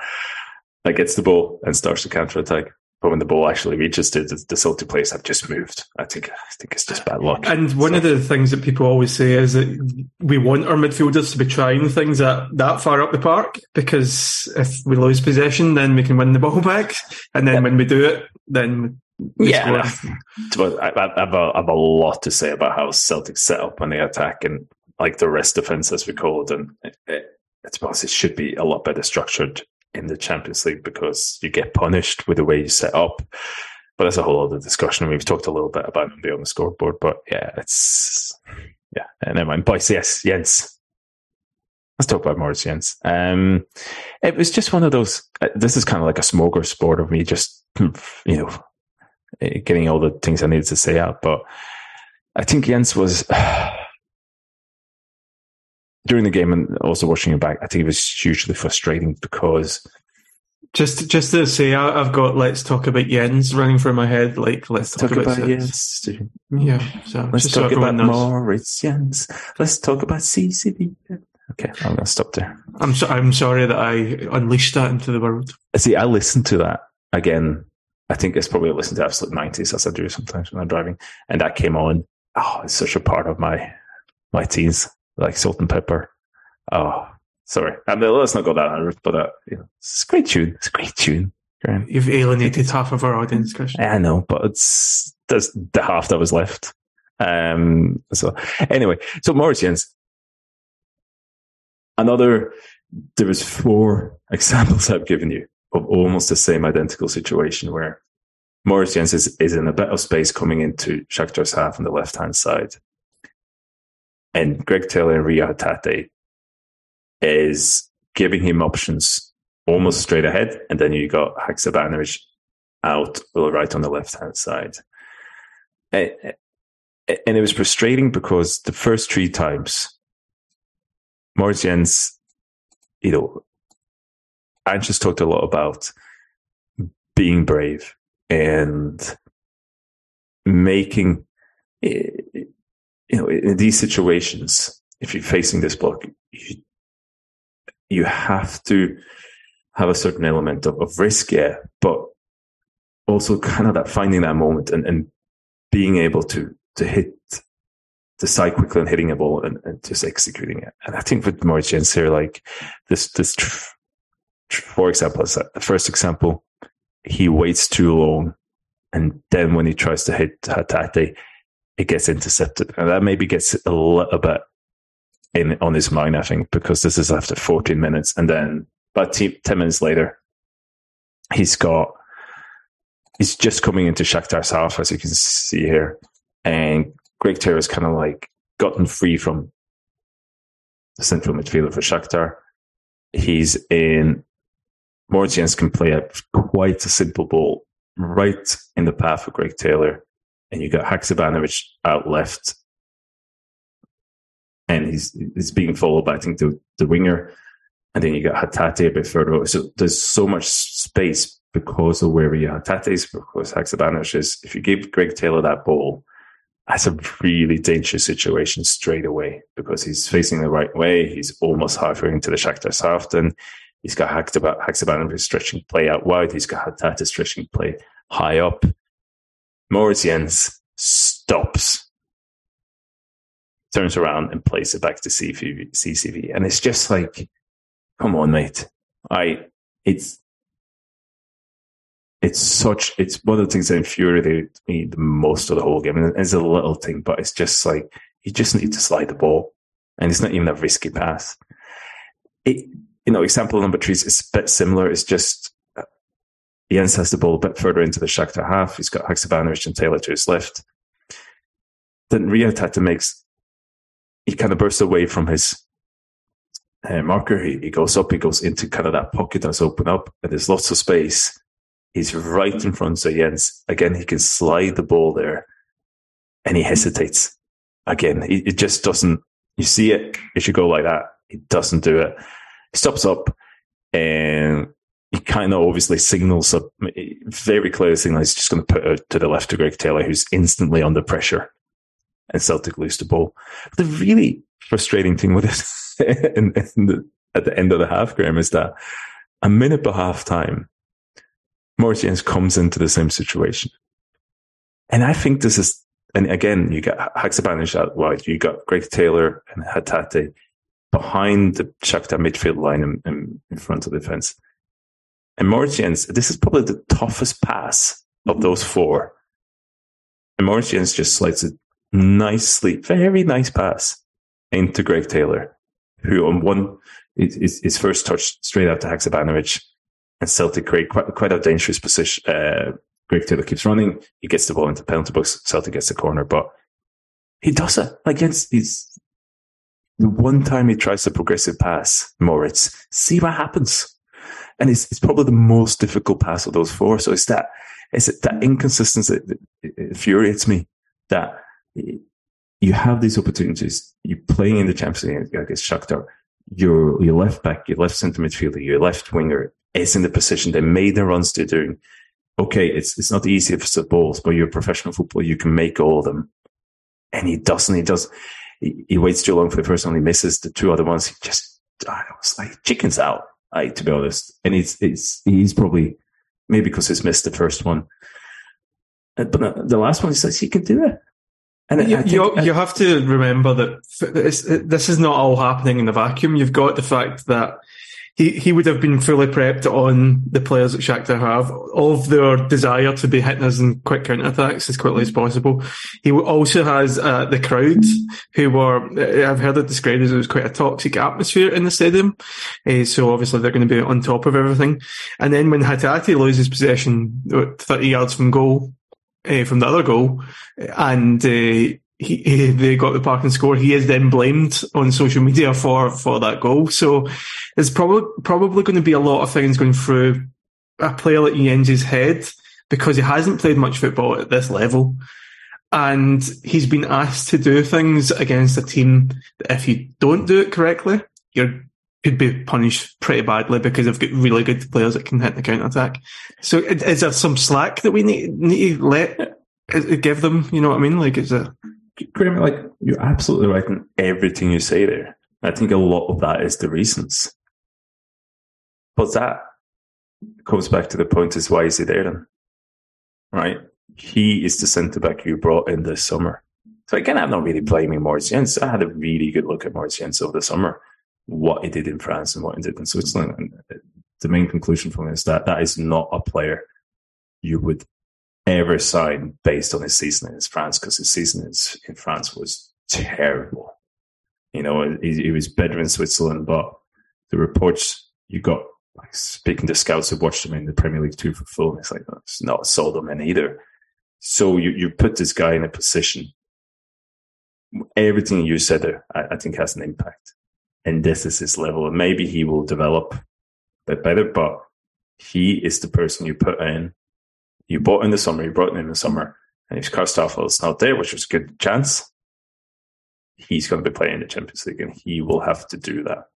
that gets the ball and starts the counter attack. But when the ball actually reaches to the, the Celtic I've just moved. I think I think it's just bad luck.
And one so. of the things that people always say is that we want our midfielders to be trying things that that far up the park because if we lose possession, then we can win the ball back, and then yeah. when we do it, then
yeah, I, have a, I have a lot to say about how Celtic set up when they attack and like the rest defense, as we call it. And it, it, suppose it should be a lot better structured in the Champions League because you get punished with the way you set up. But that's a whole other discussion. We've talked a little bit about it on the scoreboard, but yeah, it's yeah. And Never mind, boys. Yes, Jenz. Let's talk about Moritz Jenz. Um, it was just one of those. Uh, this is kind of like a smorgasbord of me, just you know, getting all the things I needed to say out. But I think Jenz was. during the game and also watching it back, I think it was hugely frustrating because
just just to say, I, have got "Let's talk about Jenz" running through my head. Like, let's, talk, talk, about, about Jenz. Yeah, so
let's talk so about Moritz Jenz. Let's talk about CCV. Okay, I'm gonna stop there.
I'm so, I'm sorry that I unleashed that into the world.
See, I listened to that again. I think it's probably listened to Absolute 90s as I do sometimes when I'm driving, and that came on. Oh, it's such a part of my my teens like salt and pepper. Oh, sorry. Mean, let's not go down that route, but uh, you know, it's a great tune. It's a great tune.
Graeme. You've alienated half of our audience, Christian.
I know, but it's that's the half that was left. Um, so anyway, so Moritz Jens, another, there was four examples I've given you of almost the same identical situation where Jenz is, is in a bit of space coming into Shakhtar's half on the left hand side. And Greg Taylor and Reo Hatate is giving him options almost straight ahead. And then you got Haksabanovic out right on the left hand side. And it was frustrating because the first three times, Moritz Jenz, you know, Ange's talked a lot about being brave and making, you know, in these situations, if you're facing this block, you, you have to have a certain element of, of risk, yeah, but also kind of that finding that moment and, and being able to to hit decide quickly on hitting a ball and, and just executing it. And I think with Moritz Jenz here, like this, this, for example, uh, the first example, he waits too long. And then when he tries to hit Hatate, it gets intercepted. And that maybe gets a little bit in on his mind, I think, because this is after 14 minutes. And then about 10 minutes later, he's got, he's just coming into Shakhtar's half, as you can see here. And Greg Taylor has kind of like gotten free from the central midfielder for Shakhtar. He's in, Jenz can play a quite a simple ball right in the path of Greg Taylor. And you've got Haksabanovic out left. And he's, he's being followed by, I think, the, the winger. And then you got Hatate a bit further over. So there's so much space because of where you Hatate is, because Haksabanovic is. If you give Greg Taylor that ball, that's a really dangerous situation straight away because he's facing the right way. He's almost halfway into the Shakhtar Southampton. He's got Haksabanovic stretching play out wide. He's got Hatate stretching play high up. Jenz stops, turns around and plays it back to CCV. And it's just like, come on, mate. I, it's, it's such it's one of the things that infuriated me the most of the whole game. And it's a little thing, but it's just like you just need to slide the ball, and it's not even a risky pass. It, you know, example number three is a bit similar. It's just Jenz has the ball a bit further into the Shakhtar half. He's got Haksabanovic and Taylor to his left. Then Reo Hatate makes he kind of bursts away from his uh, marker. He, he goes up. He goes into kind of that pocket that's open up, and there's lots of space He's right in front of Jenz. Again, he can slide the ball there and he hesitates. Again, it just doesn't, you see it, it should go like that. He doesn't do it. He stops up and kind of obviously signals a very clear signal. He's just going to put to the left to Greg Taylor, who's instantly under pressure. And Celtic lose the ball. The really frustrating thing with it in, in the, at the end of the half, Graeme, is that a minute before half time, Moritz comes into the same situation. And I think this is, and again, you got Haksabanovic out wide, you got Greg Taylor and Hatate behind the Shakhtar midfield line in, in, front of the defense. Moritz this is probably the toughest pass of those four. Moritz just slides a nicely, very nice pass into Greg Taylor, who on one, his, his first touch straight out to Haksabanovic and Celtic create quite, quite a dangerous position. Uh, Greg Taylor keeps running. He gets the ball into penalty box. Celtic gets the corner, but he does it against these. The one time he tries a progressive pass, Moritz, see what happens. And it's, it's probably the most difficult pass of those four. So it's that, it's that mm. inconsistency that infuriates me that you have these opportunities. You're playing in the Champions League against Shakhtar. Your, your left back, your left centre midfielder, your left winger is in the position they made the runs they're doing. Okay, it's it's not the easiest of balls, but you're a professional football, you can make all of them. And he doesn't. He does. He, he waits too long for the first one. He misses the two other ones. He just, I was like chickens out. I, to be honest, and it's it's he's probably maybe because he's missed the first one, uh, but the last one he says he can do it.
And you, you, you, have to remember that this, this is not all happening in the vacuum. You've got the fact that he, he would have been fully prepped on the players that Shakhtar have, of their desire to be hitting us in quick counter-attacks as quickly as possible. He also has uh, the crowd, who were, uh, I've heard it described as it was quite a toxic atmosphere in the stadium. Uh, so obviously they're going to be on top of everything. And then when Hatate loses possession 30 yards from goal, uh, from the other goal, and uh, he, he, they got the parking score. He is then blamed on social media for, for that goal. So there's probably, probably going to be a lot of things going through a player like Jenz's head because he hasn't played much football at this level. And he's been asked to do things against a team that if you don't do it correctly, you could be punished pretty badly because they've got really good players that can hit the counter attack. So is there some slack that we need, need to let uh, give them? You know what I mean? Like, is it?
Graeme, like you're absolutely right in everything you say there. I think a lot of that is the reasons. But that comes back to the point is why is he there then? Right? He is the centre back you brought in this summer. So again, I'm not really blaming Moritz Jenz. I had a really good look at Moritz Jenz over the summer, what he did in France and what he did in Switzerland. And uh, the main conclusion from it is that that is not a player you would ever sign based on his season in France because his season in France was terrible. You know, he, he, was better in Switzerland, but the reports you got, like speaking to scouts who watched him in the Premier League two for full, it's like it's not sold him in either. So you you put this guy in a position. Everything you said there, I, I think, has an impact, and this is his level. And maybe he will develop a bit better, but he is the person you put in you bought in the summer, you brought him in the summer, and if Carl Starfelt's not there, which was a good chance, he's going to be playing in the Champions League and he will have to do that.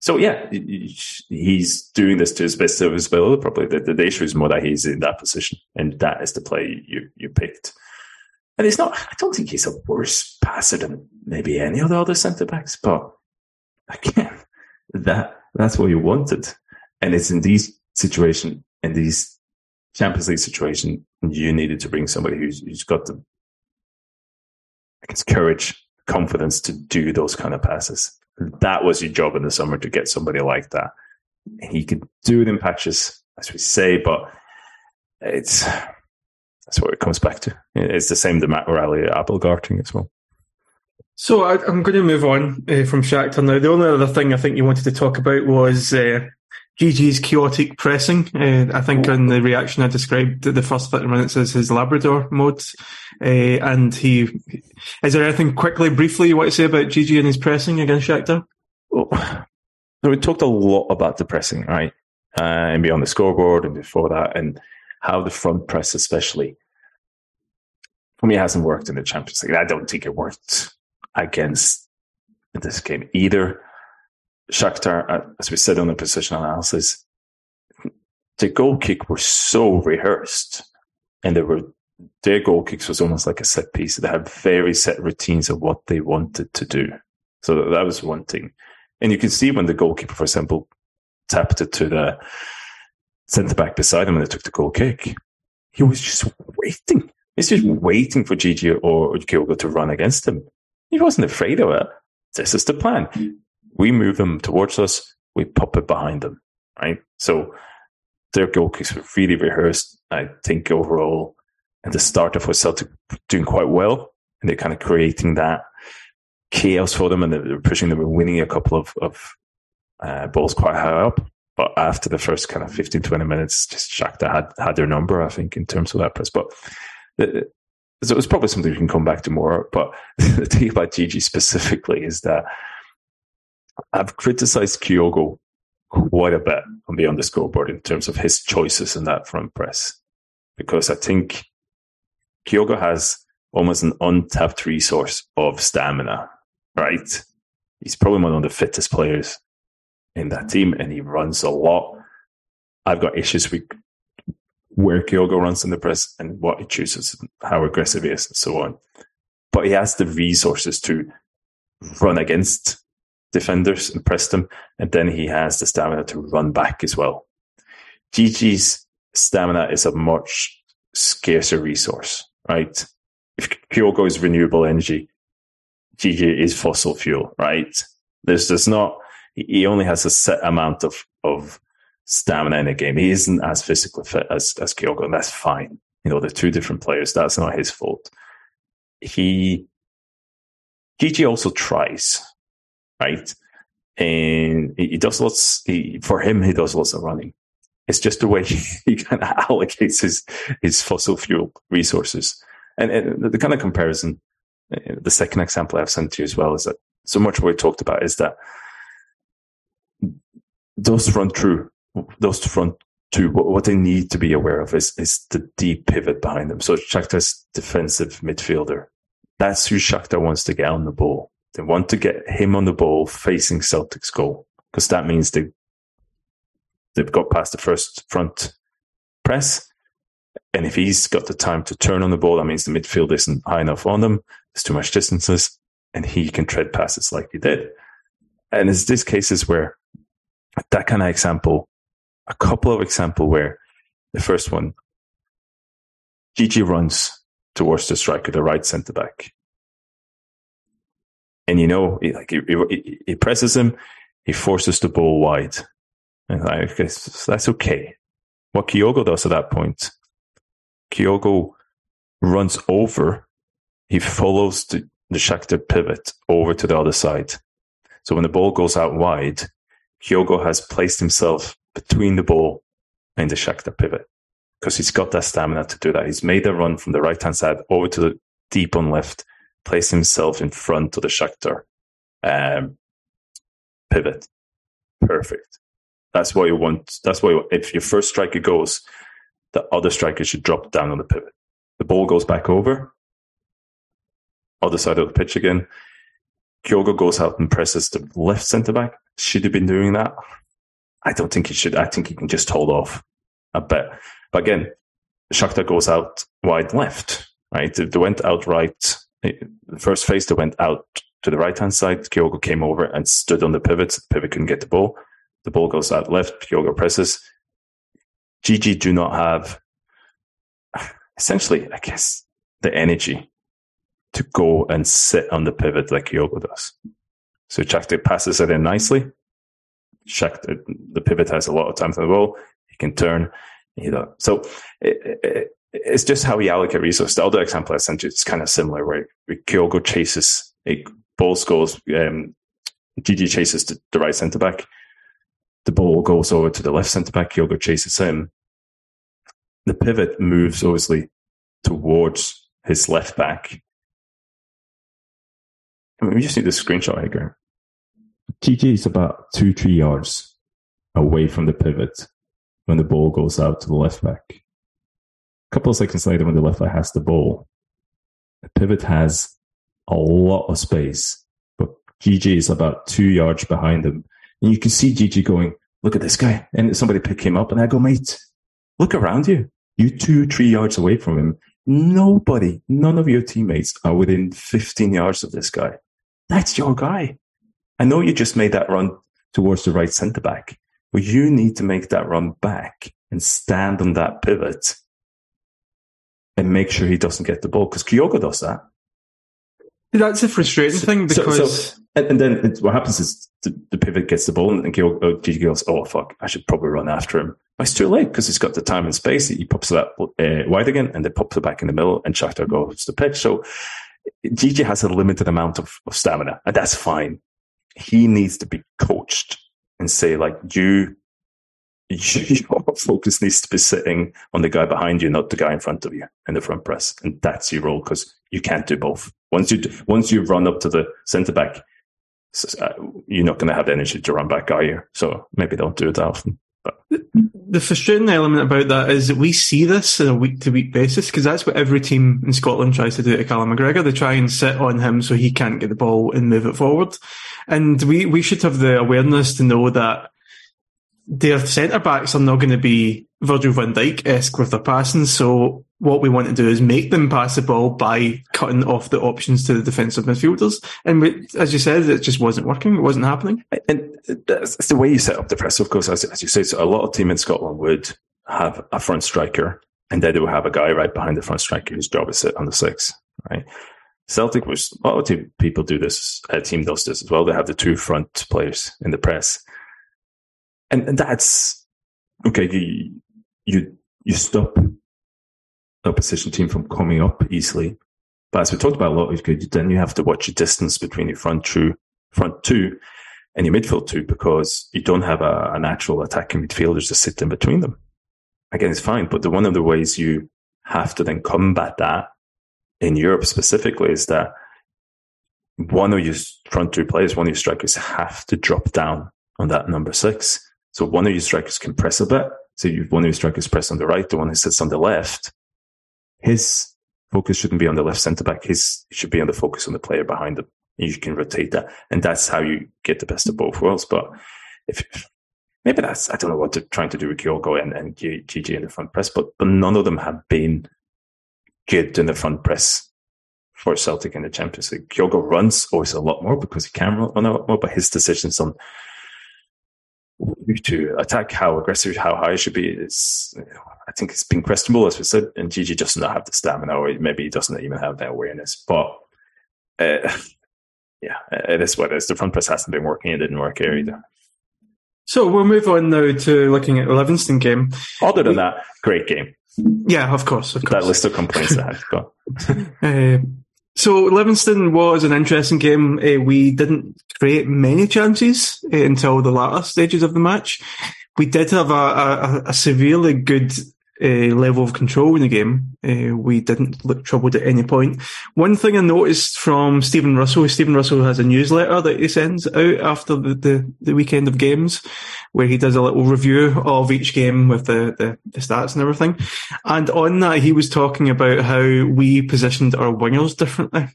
So yeah, he's doing this to his best of his ability. Probably the, the issue is more that he's in that position, and that is the play you you picked. And it's not. I don't think he's a worse passer than maybe any of the other centre backs, but again, that that's what you wanted, and it's in these situations and these Champions League situation, you needed to bring somebody who's, who's got the courage, confidence to do those kind of passes. That was your job in the summer to get somebody like that. He could do it in patches, as we say, but it's that's what it comes back to. It's the same to Matt O'Riley at as well.
So I, am going to move on uh, from Shakhtar now. The only other thing I think you wanted to talk about was uh, Gigi's chaotic pressing. Uh, I think in the reaction I described the first 30 minutes as his Labrador mode. Uh, and he, is there anything quickly, briefly you want to say about Gigi and his pressing against Shakhtar?
Well, we talked a lot about the pressing, right? Uh, and beyond the scoreboard and before that and how the front press especially for me hasn't worked in the Champions League. I don't think it worked against this game either. Shakhtar, uh, as we said on the position analysis, the goal kick were so rehearsed, and they were their goal kicks was almost like a set piece. They had very set routines of what they wanted to do. So that was one thing. And you can see when the goalkeeper, for example, tapped it to the centre back beside him and they took the goal kick. He was just waiting. He's just waiting for Gigi or Kyogo to run against him. He wasn't afraid of it. This is the plan we move them towards us, we pop it behind them, right? So their goal kicks were really rehearsed. I think overall, at the start of was Celtic doing quite well, and they're kind of creating that chaos for them, and they're pushing them, and winning a couple of, of uh, balls quite high up. But after the first kind of 15, 20 minutes, just Shakhtar had, had their number, I think, in terms of that press. But the, so it was probably something we can come back to more. But the thing about Gigi specifically is that I've criticized Kyogo quite a bit on the on the scoreboard in terms of his choices in that front press, because I think Kyogo has almost an untapped resource of stamina. Right, he's probably one of the fittest players in that team, and he runs a lot. I've got issues with where Kyogo runs in the press and what he chooses, how aggressive he is, and so on. But he has the resources to run against defenders and press them. And then he has the stamina to run back as well. Gigi's stamina is a much scarcer resource, right? If Kyogo is renewable energy, Gigi is fossil fuel, right? There's, there's not, he, only has a set amount of, of stamina in a game. He isn't as physically fit as, as Kyogo, and that's fine. You know, they're two different players. That's not his fault. He, GG also tries, right? And he, does lots, he, for him, he does lots of running. It's just the way he, he kind of allocates his, his fossil fuel resources. And, and the kind of comparison, uh, the second example I've sent to you as well is that so much what we talked about is that those front through, those front two, what they need to be aware of is, is the deep pivot behind them. So Shakhtar's defensive midfielder, that's who Shakhtar wants to get on the ball. They want to get him on the ball facing Celtic's goal because that means they they've got past the first front press. And if he's got the time to turn on the ball, that means the midfield isn't high enough on them. There's too much distances and he can tread past passes like he did. And it's these cases where that kind of example, a couple of example where the first one, GG runs towards the striker, the right centre back. And you know, he, like he, he, he, presses him, he forces the ball wide. And that's okay. What Kyogo does at that point, Kyogo runs over, he follows the, the Shakhtar pivot over to the other side. So when the ball goes out wide, Kyogo has placed himself between the ball and the Shakhtar pivot because he's got that stamina to do that. He's made a run from the right hand side over to the deep on left, place himself in front of the Shakhtar um, pivot. Perfect. That's what you want. That's why if your first striker goes, the other striker should drop down on the pivot. The ball goes back over, other side of the pitch again. Kyogo goes out and presses the left centre back. Should he been doing that? I don't think he should. I think he can just hold off a bit. But again, Shakhtar goes out wide left, right? They went out right. The first phase, they went out to the right hand side. Kyogo came over and stood on the pivot. The pivot couldn't get the ball. The ball goes out left. Kyogo presses. GG do not have essentially, I guess, the energy to go and sit on the pivot like Kyogo does. So Shakhtar passes it in nicely. Shakhtar, the pivot has a lot of time to the ball. He can turn. You know, so it, it, it's just how we allocate resources. The other example I sent you, it's kind of similar where Kyogo chases, a ball scores, um, chases the, the right centre back. The ball goes over to the left centre back. Kyogo chases him. The pivot moves obviously towards his left back I mean, we just need the screenshot here.
GG is about two, three yards away from the pivot when the ball goes out to the left back. Couple of seconds later, when the left back has the ball, the pivot has a lot of space, but GG is about two yards behind him. And you can see GG going, look at this guy. And somebody pick him up and I go, mate, look around you. You two, three yards away from him. Nobody, none of your teammates are within 15 yards of this guy. That's your guy. I know you just made that run towards the right centre back, but you need to make that run back and stand on that pivot and make sure he doesn't get the ball because Kyogo does that.
That's a frustrating so, thing because. So, so,
and, and, then it, what happens is the, the, pivot gets the ball and Kyogo, oh, goes, oh, fuck, I should probably run after him. But it's too late because he's got the time and space. He pops that uh, wide again and then pops it back in the middle and Shakhtar goes to pitch. So GG has a limited amount of, of stamina, and that's fine. He needs to be coached and say, like, you, your focus needs to be sitting on the guy behind you, not the guy in front of you in the front press. And that's your role because you can't do both. Once you, once you run up to the centre back, uh, you're not going to have the energy to run back, are you? So maybe don't do it often. But.
The frustrating element about that is that we see this on a week to week basis because that's what every team in Scotland tries to do to Callum McGregor. They try and sit on him so he can't get the ball and move it forward. And we, we should have the awareness to know that their centre backs are not going to be Virgil van Dijk esque with their passing. So what we want to do is make them pass the ball by cutting off the options to the defensive midfielders. And we, as you said, it just wasn't working. It wasn't happening.
And that's the way you set up the press. Of course, as, as you say, so a lot of team in Scotland would have a front striker and then they will have a guy right behind the front striker whose job is sit on the six, right? Celtic was a lot of people do this. A team does this as well. They have the two front players in the press, and, that's okay. You you you stop opposition team from coming up easily. But as we talked about a lot, then you have to watch the distance between your front two, front two, and your midfield two because you don't have a, a natural attacking midfielders to sit in between them. Again, it's fine, but the one of the ways you have to then combat that in Europe specifically is that one of your front two players, one of your strikers have to drop down on that number six. So one of your strikers can press a bit. So you one of your strikers press on the right, the one who sits on the left. His focus shouldn't be on the left centre back. His should be on the focus on the player behind him. And You can rotate that, and that's how you get the best of both worlds. But if maybe that's I don't know what they're trying to do with Kyogo and, and GG in the front press, but but none of them have been good in the front press for Celtic in the Champions League. Kyogo runs always a lot more because he can run a lot more, but his decisions on to attack, how aggressive, how high it should be, is I think it's been questionable, as we said. And Gigi does not have the stamina, or maybe he doesn't even have the awareness. But uh, yeah, it is what it is. The front press hasn't been working; it didn't work here either.
So we'll move on now to looking at the Livingston game.
Other than that, great game.
Yeah, of course, of course.
That list of complaints I had got.
uh, so Livingston was an interesting game. Uh, we didn't create many chances uh, until the latter stages of the match. We did have a, a, a severely good uh, level of control in the game. Uh, we didn't look troubled at any point. One thing I noticed from Stephen Russell, Stephen Russell has a newsletter that he sends out after the, the, the weekend of games where he does a little review of each game with the, the, the, stats and everything. And on that, he was talking about how we positioned our wingers differently.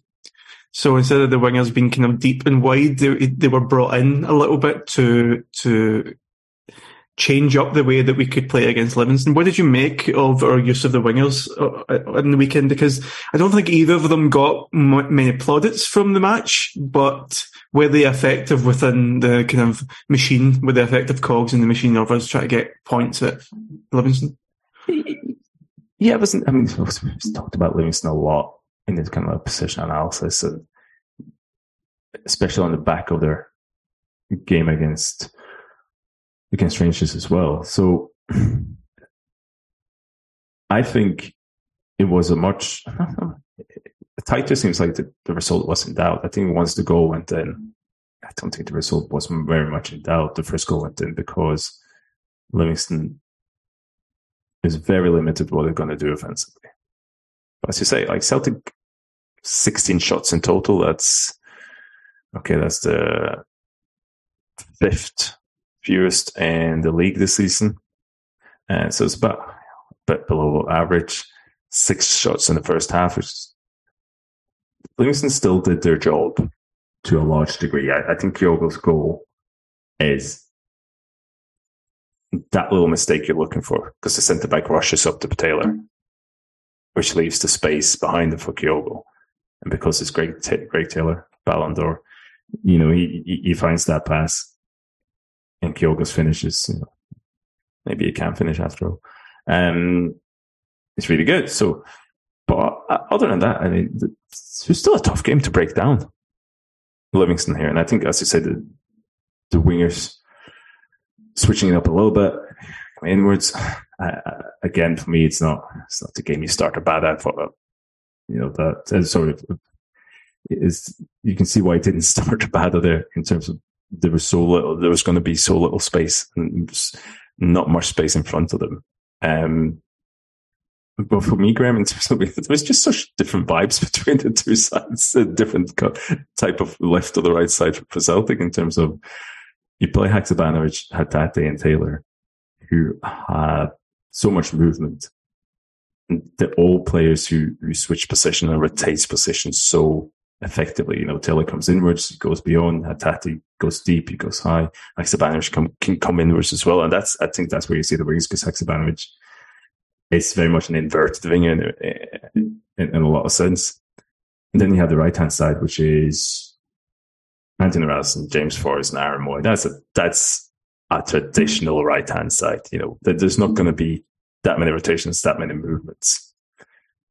So instead of the wingers being kind of deep and wide, they, they were brought in a little bit to, to change up the way that we could play against Livingston. What did you make of our use of the wingers in uh, the weekend? Because I don't think either of them got many plaudits from the match, but were they effective within the kind of machine, were they effective cogs in the machine of us trying to get points at Livingston?
Yeah, it wasn't, I mean, we've talked about Livingston a lot in this kind of position analysis, especially on the back of their game against against Rangers as well. So I think it was a much tighter. Seems like the, the result was in doubt. I think once the goal went in, I don't think the result was very much in doubt. The first goal went in because Livingston is very limited what they're going to do offensively. But as you say, like Celtic, 16 shots in total. That's okay. That's the fifth fewest in the league this season. And so it's about a bit below average. Six shots in the first half, which Livingston still did their job to a large degree. I, I think Kyogo's goal is that little mistake you're looking for because the centre back rushes up to Taylor, which leaves the space behind him for Kyogo. And because it's Greg, Greg Taylor, Ballon d'Or, you know, he, he finds that pass and Kyogo's finishes. You know, maybe he can't finish after all. Um, it's really good. So, but other than that, I mean, it's still a tough game to break down. Livingston here, and I think, as you said, the, the wingers switching it up a little bit inwards. Uh, again, for me, it's not it's not the game you start a bad at. For you know that uh, sort of is you can see why it didn't start a bad there in terms of there was so little, there was going to be so little space and not much space in front of them. Um, but for me, Graeme, in terms there was just such different vibes between the two sides, a different type of left or the right side for Celtic in terms of you play Haksabanovic, Hatate, and Taylor, who have so much movement. They're all players who, who switch position and rotate position so effectively. You know, Taylor comes inwards, he goes beyond, Hatate goes deep, he goes high. Haksabanovic can, can come inwards as well. And that's, I think that's where you see the wings because Haksabanovic is very much an inverted winger in, in, in, a lot of sense. And then you have the right hand side, which is Anthony Ralston, James Forrest, and Aaron Mooy. That's a, that's a traditional right hand side. You know, there's not going to be that many rotations, that many movements.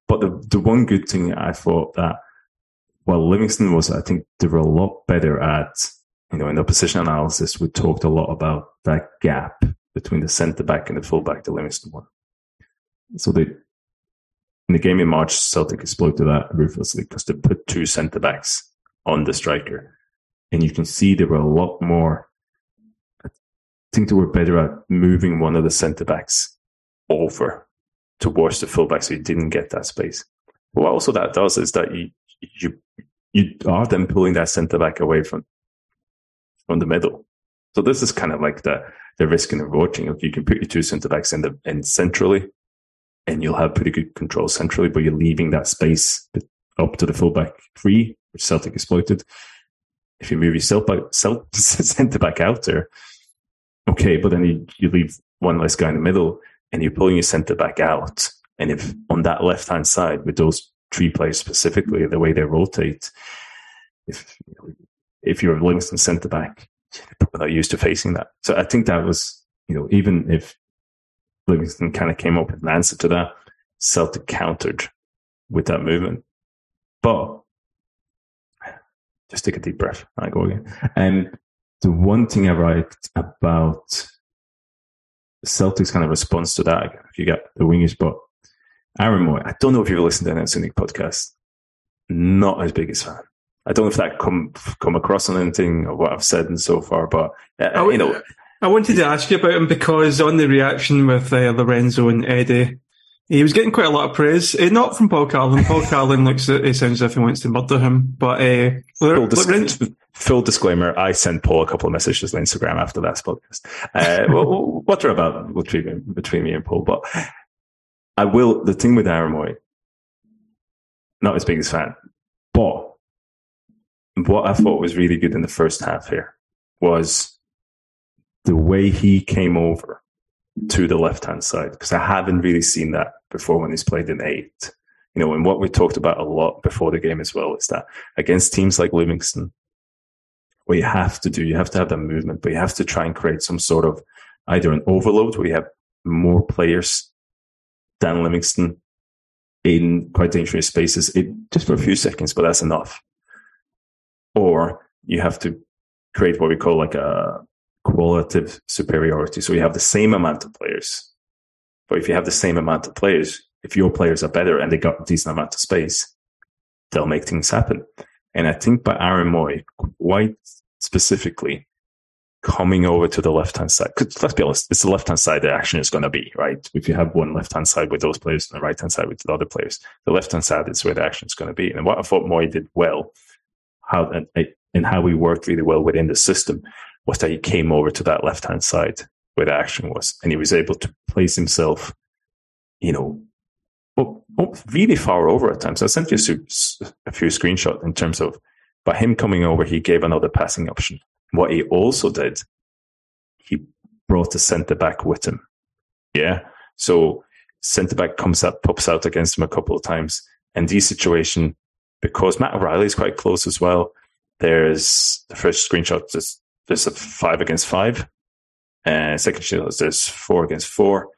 But the, the one good thing I thought that while Livingston was, I think they were a lot better at, you know, in the position analysis, we talked a lot about that gap between the centre back and the full back, the Livingston one. So they, in the game in March, Celtic exploited that ruthlessly because they put two centre backs on the striker. And you can see they were a lot more, I think they were better at moving one of the centre backs over towards the fullback so you didn't get that space. But what also that does is that you, you, you are then pulling that centre back away from, from the middle. So this is kind of like the, the risk and rewarding. If you can put your two centre backs in the, in centrally and you'll have pretty good control centrally, but you're leaving that space up to the fullback free, which Celtic exploited. If you move your centre back out there, okay, but then you, you leave one less guy in the middle and you're pulling your centre back out. And if on that left hand side with those three players specifically, the way they rotate, if if you're a Livingston centre back, you're not used to facing that. So I think that was, you know, even if Livingston kind of came up with an answer to that, Celtic countered with that movement. But just take a deep breath. I go again. And the one thing I liked about Celtics kind of response to that, if you get the wingers, but Aaron Mooy, I don't know if you've listened to an Cynic podcast. Not as big as fan. I don't know if that come come across on anything or what I've said and so far, but uh, I, you know,
I wanted to ask you about him because on the reaction with uh, Lorenzo and Eddie, he was getting quite a lot of praise. Uh, not from Paul Carlin. Paul Carlin looks, at it sounds as if he wants to murder him, but uh,
full, Lorenzo, full disclaimer, I sent Paul a couple of messages on Instagram after that podcast. Uh, well, what about between, between me and Paul? But I will, the thing with Aaron Mooy, not his biggest fan, but what I thought was really good in the first half here was the way he came over to the left hand side, because I haven't really seen that before when he's played in eight. You know, and what we talked about a lot before the game as well is that against teams like Livingston, what you have to do, you have to have that movement, but you have to try and create some sort of either an overload where you have more players than Livingston in quite dangerous spaces, it, just for a few seconds, but that's enough. Or you have to create what we call like a qualitative superiority. So you have the same amount of players, but if you have the same amount of players, if your players are better and they got a decent amount of space, they'll make things happen. And I think by Aaron Mooy, quite specifically, coming over to the left hand side, because let's be honest, it's the left hand side the action is going to be, right? If you have one left hand side with those players and the right hand side with the other players, the left hand side is where the action is going to be. And what I thought Mooy did well, how and, how we worked really well within the system was that he came over to that left hand side where the action was, and he was able to place himself, you know, really far over at times. I sent you a few screenshots in terms of by him coming over, he gave another passing option. What he also did, he brought the centre back with him. Yeah. So centre back comes up, pops out against him a couple of times. And these situation, because Matt O'Riley is quite close as well, there's the first screenshot, there's, there's a five against five. And uh, second shot, there's four against four.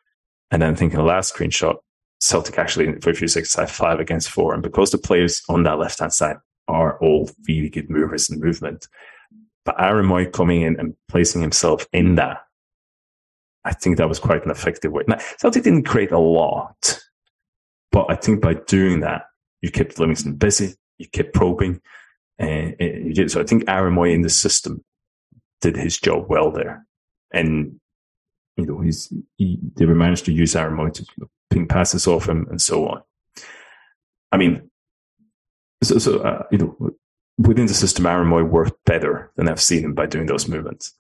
And then I think in the last screenshot, Celtic actually for a few seconds had five against four. And because the players on that left hand side are all really good movers in movement, but Aaron Mooy coming in and placing himself in that, I think that was quite an effective way. Now, Celtic didn't create a lot, but I think by doing that, you kept Livingston busy, you kept probing, and, you did. So I think Aaron Mooy in the system did his job well there. And, you know, he's, he, they managed to use Aaron Mooy to ping passes off him and so on. I mean, so, so uh, you know, within the system, Aaron Mooy worked better than I've seen him by doing those movements.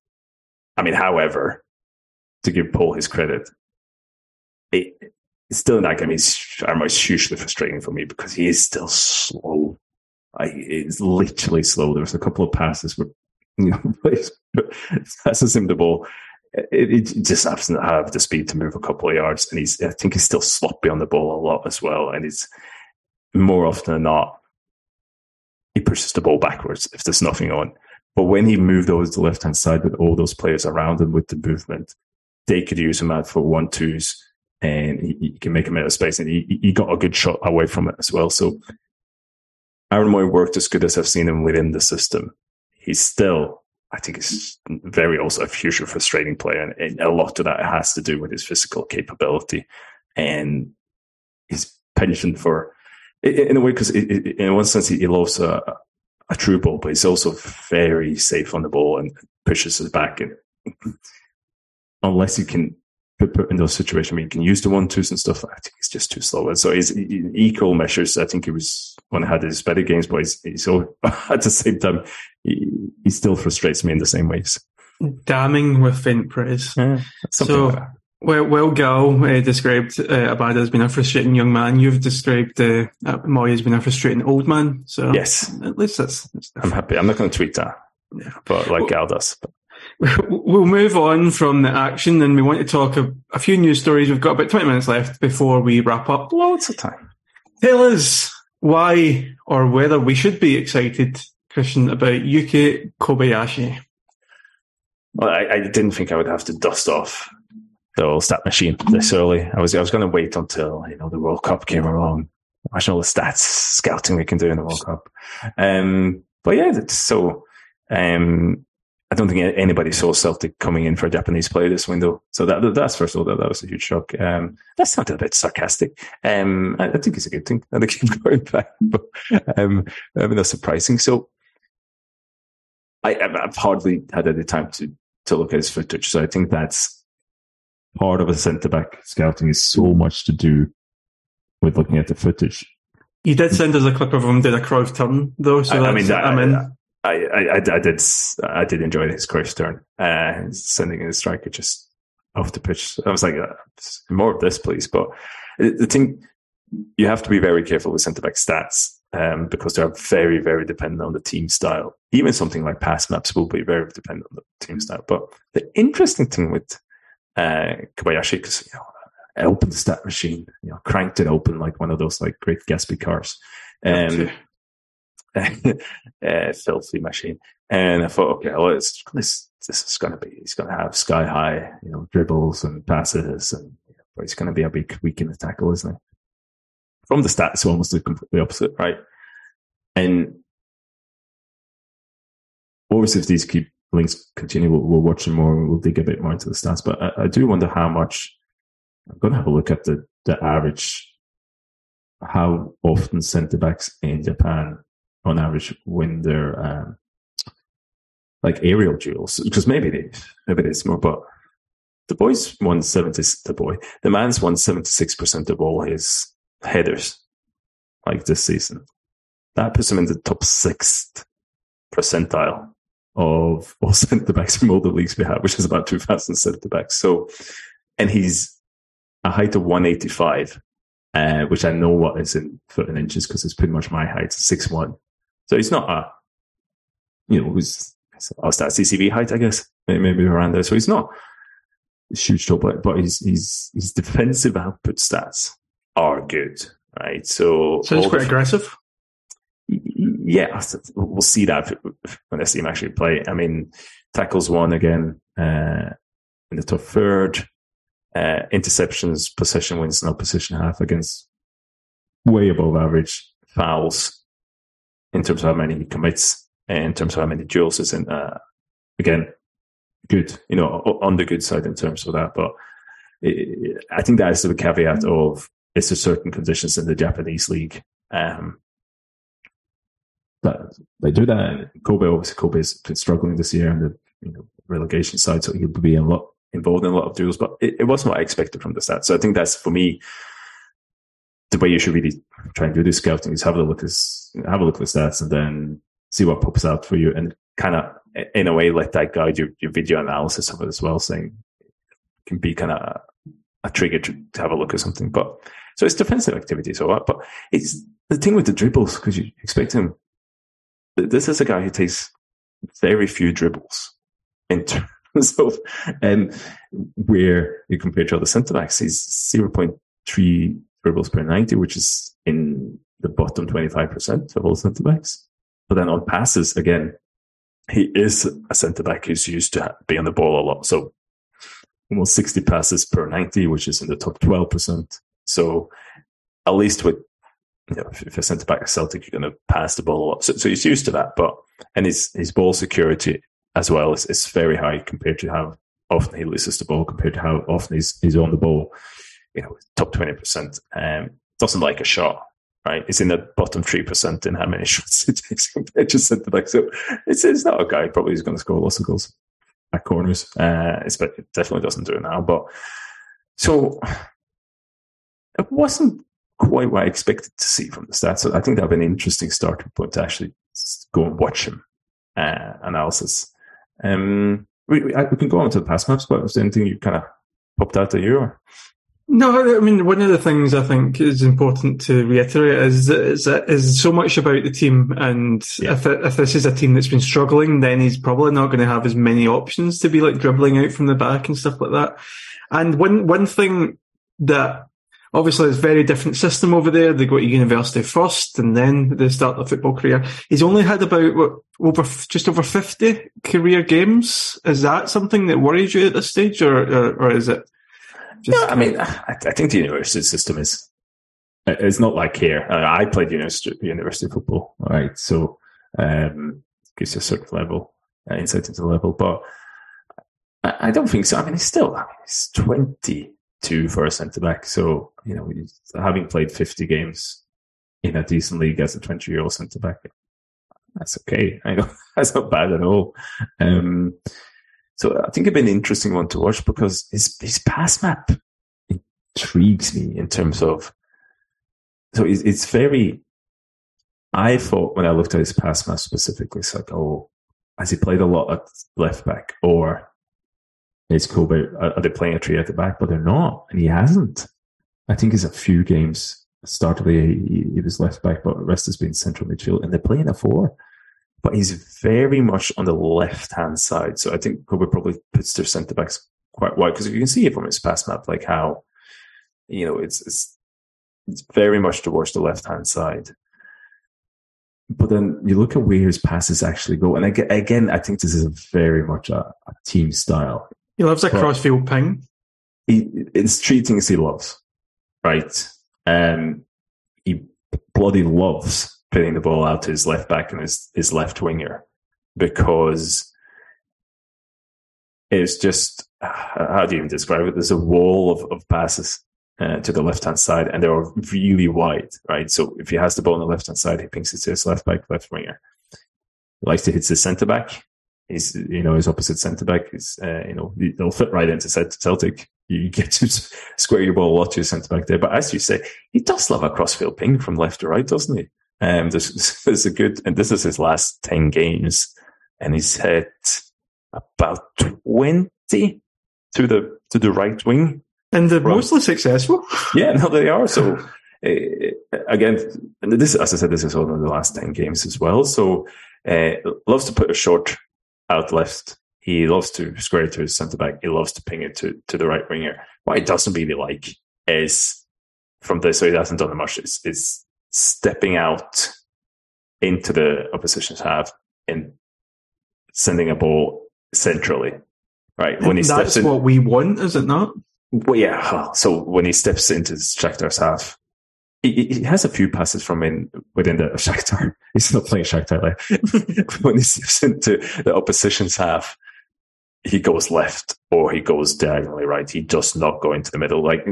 I mean, however, to give Paul his credit, it, it's still in that game. He's, Aaron Mooy's hugely frustrating for me because he is still slow. It's literally slow. There was a couple of passes where, you know, passes him the ball it, it just doesn't have the speed to move a couple of yards, and he's I think he's still sloppy on the ball a lot as well, and he's more often than not he pushes the ball backwards if there's nothing on. But when he moved over to the left hand side with all those players around him with the movement, they could use him out for one twos, and he, he can make him out of space, and he, he got a good shot away from it as well. So Aaron Mooy worked as good as I've seen him within the system. He's still, I think, he's very also a future frustrating player, and, and a lot of that has to do with his physical capability and his penchant for, in a way, because in one sense he loves a, a true ball, but he's also very safe on the ball and pushes his back. And unless you can put in those situations where you can use the one twos and stuff, I think he's just too slow. And so he's in equal measures. I think he was when I had his better games, but he's, he's so at the same time, he, he, still frustrates me in the same ways.
Damning with faint praise.
Yeah,
so, like well, well, Gal uh, described uh, Abada as being a frustrating young man. You've described uh, Mooy as being a frustrating old man. So
yes,
at least that's. that's
I'm happy. I'm not going to tweet that. Yeah. But like well, Gal does. But.
We'll move on from the action and we want to talk a, a, few news stories. We've got about 20 minutes left before we wrap up.
Lots of time.
Tell us why or whether we should be excited, Christian, about Yuki Kobayashi.
Well, I, I didn't think I would have to dust off the old stat machine this early. I was I was going to wait until you know the World Cup came along, watch all the stats scouting we can do in the World Cup. Um, but yeah, so um, I don't think anybody saw Celtic coming in for a Japanese player this window. So that, that's first of all, that, that was a huge shock. Um, that sounded a bit sarcastic. Um, I, I, think it's a good thing that they keep going back, but, um, I mean, that's surprising. So I, have hardly had any time to, to look at his footage. So I think that's part of a centre back scouting is so much to do with looking at the footage.
You did send us a clip of him did a Cruyff turn though. So I, I mean, I, mean,
I, I, I, did I did enjoy his Cruyff turn, uh, sending in a striker just off the pitch. I was like, uh, more of this, please. But the thing, you have to be very careful with centre back stats um, because they are very, very dependent on the team style. Even something like pass maps will be very dependent on the team style. But the interesting thing with uh, Kobayashi, because you know, I opened the stat machine, you know, cranked it open like one of those like great Gatsby cars. Um, uh, filthy machine. And I thought, okay, well, it's, this, this is going to be, he's going to have sky high, you know, dribbles and passes and you know, he's going to be a big weak in the tackle, isn't he? From the stats, almost the completely opposite, right? And obviously if these keep links continue, we'll, we'll watch them more. and We'll dig a bit more into the stats, but I, I do wonder how much I'm going to have a look at the, the average how often centre backs in Japan on average win their um, like aerial duels. Because maybe they maybe it's more but the boys won 70 the boy the man's won 76% of all his headers like this season. That puts him in the top sixth percentile of all centre backs from all the leagues we have which is about 2000 centre backs so and he's a height of 185 uh, which I know what is in foot and inches because it's pretty much my height, six one. So he's not a, you know, who's oh, that CCV height, I guess, maybe around there. So he's not huge top, but, but his, his, his defensive output stats are good, right? So,
so he's quite the, aggressive.
Yeah, we'll see that when I see him actually play. I mean, tackles one again, uh, in the top third, uh, interceptions, possession wins, no possession half against way above average fouls in terms of how many he commits, in terms of how many duels is in. Uh, again, good, you know, on the good side in terms of that. But it, I think that is the caveat of it's a certain conditions in the Japanese league. Um, that they do that. And Kobe obviously Kobe has been struggling this year on the you know relegation side, so he'll be a lot involved in a lot of duels. But it, it wasn't what I expected from the start. So I think that's for me the way you should really try and do this scouting is have a look at have a look at the stats and then see what pops out for you and kind of in a way let that guide your, your video analysis of it as well saying it can be kind of a trigger to, to, have a look at something but so it's defensive activity so what but it's the thing with the dribbles because you expect him this is a guy who takes very few dribbles in terms of um, where you compare to other centre backs he's 0.3 dribbles per 90, which is in the bottom 25% of all centre backs. But then on passes, again, he is a centre back who's used to be on the ball a lot. So almost 60 passes per 90, which is in the top 12%. So at least with you know, if, if a centre back Celtic, you're going to pass the ball a lot. So, so he's used to that. But and his his ball security as well is, is very high compared to how often he loses the ball compared to how often he's he's on the ball. You know, top twenty percent. Um, doesn't like a shot. Right, he's in the bottom three percent in how many shots he takes compared to centre back. So it's it's not a guy probably who's going to score lots of goals at corners. Uh, it definitely doesn't do it now. But so it wasn't quite what I expected to see from the stats. So I think that would be an interesting starting point to actually go and watch him uh, analysis. Um, we, we, we, can go on to the pass maps, but was there anything you kind of popped out at you? Or?
No, I mean one of the things I think is important to reiterate is is, is so much about the team, and yeah. if it, if this is a team that's been struggling, then he's probably not going to have as many options to be like dribbling out from the back and stuff like that. And one one thing that obviously it's a very different system over there. They go to university first and then they start their football career. He's only had about what, over just over fifty career games. Is that something that worries you at this stage, or or, or is it?
Just I mean, I, I, think the university system is. It's not like here. I played university, university football, right? So um, gives you a certain level, uh, insight into the level. But I, I, don't think so. I mean, he's still. I mean, he's twenty two for a centre back. So you know, having played fifty games in a decent league as a twenty year old centre back, that's okay. I know that's not bad at all. Um, so I think it'd be an interesting one to watch because his his pass map intrigues me in terms of. So it's, it's very. I thought when I looked at his pass map specifically, it's like, oh, has he played a lot at left back, or is Kobe are they playing a three at the back? But they're not, and he hasn't. I think he's a few games. Start of the he, he was left back, but the rest has been central midfield, and they're playing a four but he's very much on the left hand side. So I think Kobe probably puts their centre backs quite wide because you can see it from his pass map, like how you know it's it's it's very much towards the left hand side. But then you look at where his passes actually go, and again, again I think this is very much a, a team style.
He loves a crossfield ping.
He, it's three things he loves, right? Um, he bloody loves putting the ball out to his left back and his, his left winger because it's just, how do you even describe it? There's a wall of, of passes uh, to the left hand side and they're really wide, right? So if he has the ball on the left hand side, he pings it to his left back, left winger. He likes to hit his centre back. He's, you know, his opposite centre back is, uh, you know, they'll fit right into Celtic. You get to square your ball a lot to your centre back there. But as you say, he does love a crossfield ping from left to right, doesn't he? Um, this, is a good, and this is his last 10 games, and he's had about 20 to the, to the right wing.
And they're from, mostly successful.
yeah, no, they are. So, uh, again, this, as I said, this is of the last 10 games as well. So, uh, loves to put a short out left. He loves to square it to his centre back. He loves to ping it to, to the right winger. What he doesn't really like is from this, so he hasn't done much, is, is stepping out into the opposition's half and sending a ball centrally, right?
When he that's in, what we want, is it not?
Well, yeah. So when he steps into Shakhtar's half, he, he, has a few passes from in within the Shakhtar. He's not playing Shakhtar. Like when he steps into the opposition's half, he goes left or he goes diagonally right. He does not go into the middle. Like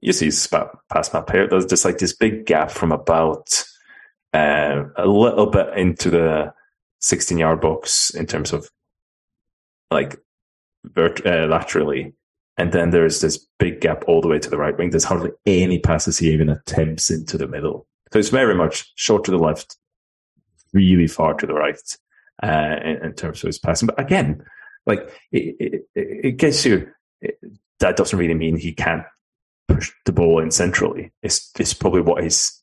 you see past my pair. There's just like this big gap from about uh, a little bit into the 16 yard box in terms of like vert- uh, laterally. And then there's this big gap all the way to the right wing. There's hardly any passes he even attempts into the middle. So it's very much short to the left, really far to the right uh, in, in, terms of his passing. But again, like it, it, it gets you. It, that doesn't really mean he can't push the ball in centrally. It's, it's probably what his,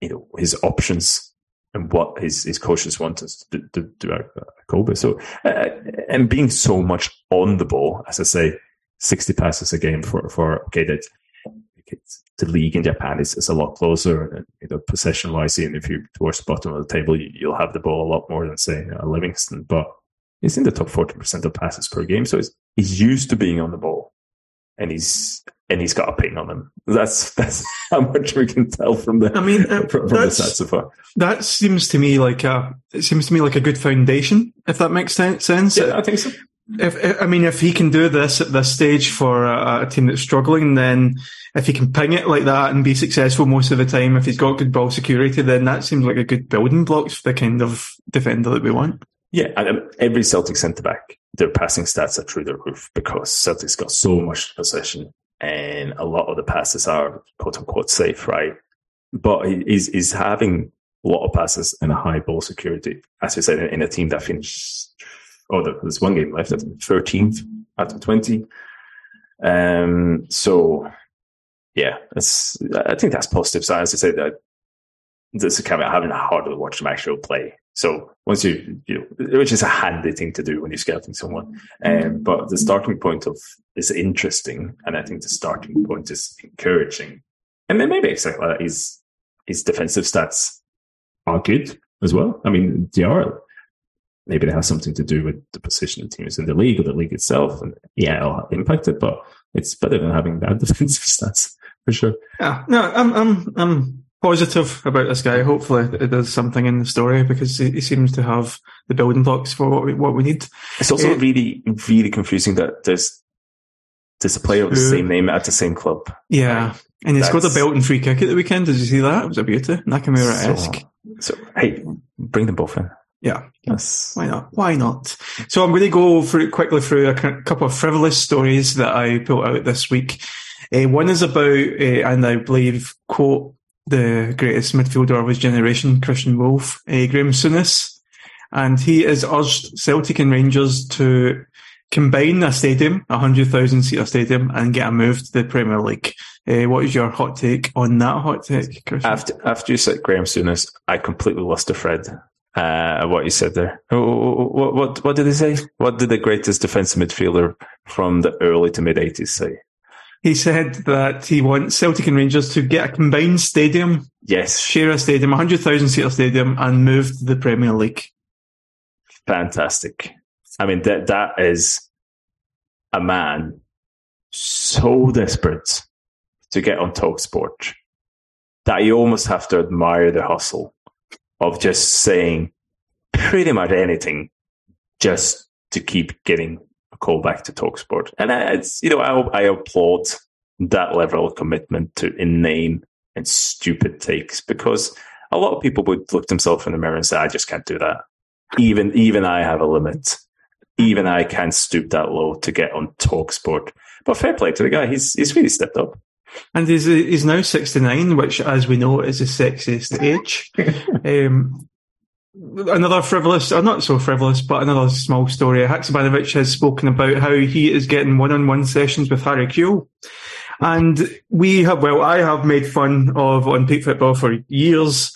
you know, his options and what his, his coaches want us to, to do at Kobe. So, uh, and being so much on the ball, as I say, 60 passes a game for, for, okay, that the league in Japan is, is a lot closer, and, you know, possession wise, even if you're towards the bottom of the table, you, will have the ball a lot more than say uh, Livingston, but he's in the top 40% of passes per game. So he's, he's used to being on the ball. and he's and he's got a ping on him. That's that's how much we can tell from the
I mean, uh,
from, from the stats so far.
That seems to me like a it seems to me like a good foundation, if that makes sense.
Yeah, I think so.
If, I mean, if he can do this at this stage for a, a team that's struggling, then if he can ping it like that and be successful most of the time, if he's got good ball security, then that seems like a good building blocks for the kind of defender that we want.
Yeah, and um, every Celtic centre back, their passing stats are through the roof because Celtic's got so much possession, and a lot of the passes are quote unquote safe, right? But he- he's he's having a lot of passes and a high ball security, as you said, in, a team that finished. Oh, there's one game left at thirteenth out of twenty. Um. So, yeah, it's. I think that's positive. As I said, that this is kind of having a harder to watch them actually play. So once you, you know, which is a handy thing to do when you're scouting someone. Um, but the starting point of is interesting, and I think the starting point is encouraging. And then maybe exactly like that, his his defensive stats
Are good as well. I mean, they are. Maybe it has something to do with the position of teams in the league or the league itself, and yeah, it'll impact it. But it's better than having bad defensive stats for sure.
Yeah, no, I'm I'm I'm positive about this guy. Hopefully, it does something in the story because he, he seems to have the building blocks for what we what we need.
It's also
Yeah.
really, really confusing that there's there's a player with the same name at the same club.
Yeah, and he's got a
That's-
belt and free kick at the weekend. Did you see that? It was a beauty, Nakamura esque.
So, so hey, bring them both in.
Yeah,
Yes.
why not? Why not? So I'm going to go through quickly through a couple of frivolous stories that I pulled out this week. Uh, one is about, uh, and I believe, quote, the greatest midfielder of his generation, Christian Wulff, uh, Graeme Souness. And he has urged Celtic and Rangers to combine a stadium, a 100,000 seater stadium, and get a move to the Premier League. Uh, what is your hot take on that hot take, Christian?
After after you said Graeme Souness, I completely lost the thread. Uh, what you said there. What, what what did he say? What did the greatest defensive midfielder from the early to mid eighties say?
He said that he wants Celtic and Rangers to get a combined stadium
Yes,
share a stadium, a 100,000 seater stadium, and move to the Premier League.
fantastic. I mean that that is a man so desperate to get on Talk Sport that you almost have to admire the hustle of just saying pretty much anything just to keep getting a call back to Talk Sport. And I- it's you know I, I applaud that level of commitment to inane and stupid takes because a lot of people would look themselves in the mirror and say, "I just can't do that." Even even I have a limit. Even I can't stoop that low to get on Talk Sport. But fair play to the guy; he's he's really stepped up.
And he's, he's now 69, which, as we know, is the sexiest age. um, another frivolous, or not so frivolous, but another small story. Haksabanovic has spoken about how he is getting one-on-one sessions with Harry Kewell. And we have, well, I have made fun of on Peak Football for years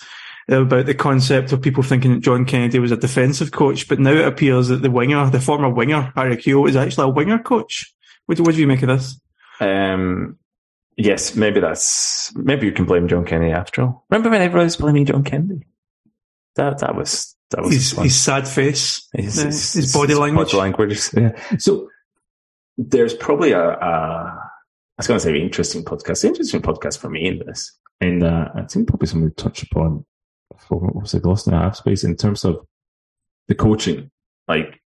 about the concept of people thinking that John Kennedy was a defensive coach, but now it appears that the winger, the former winger, Harry Kewell, is actually a winger coach. What do, what do you make of this?
Um, yes, maybe that's maybe you can blame John Kennedy after all. Remember when everyone was blaming John Kennedy? That that was that was
His, his sad face,
His- his-
his body language.
Body language. Yeah. So there's probably a, a I was going to say interesting podcast, interesting podcast for me in this.
And uh, I think probably something to touch upon for what was it, Lost in a Half Space in terms of
the coaching, like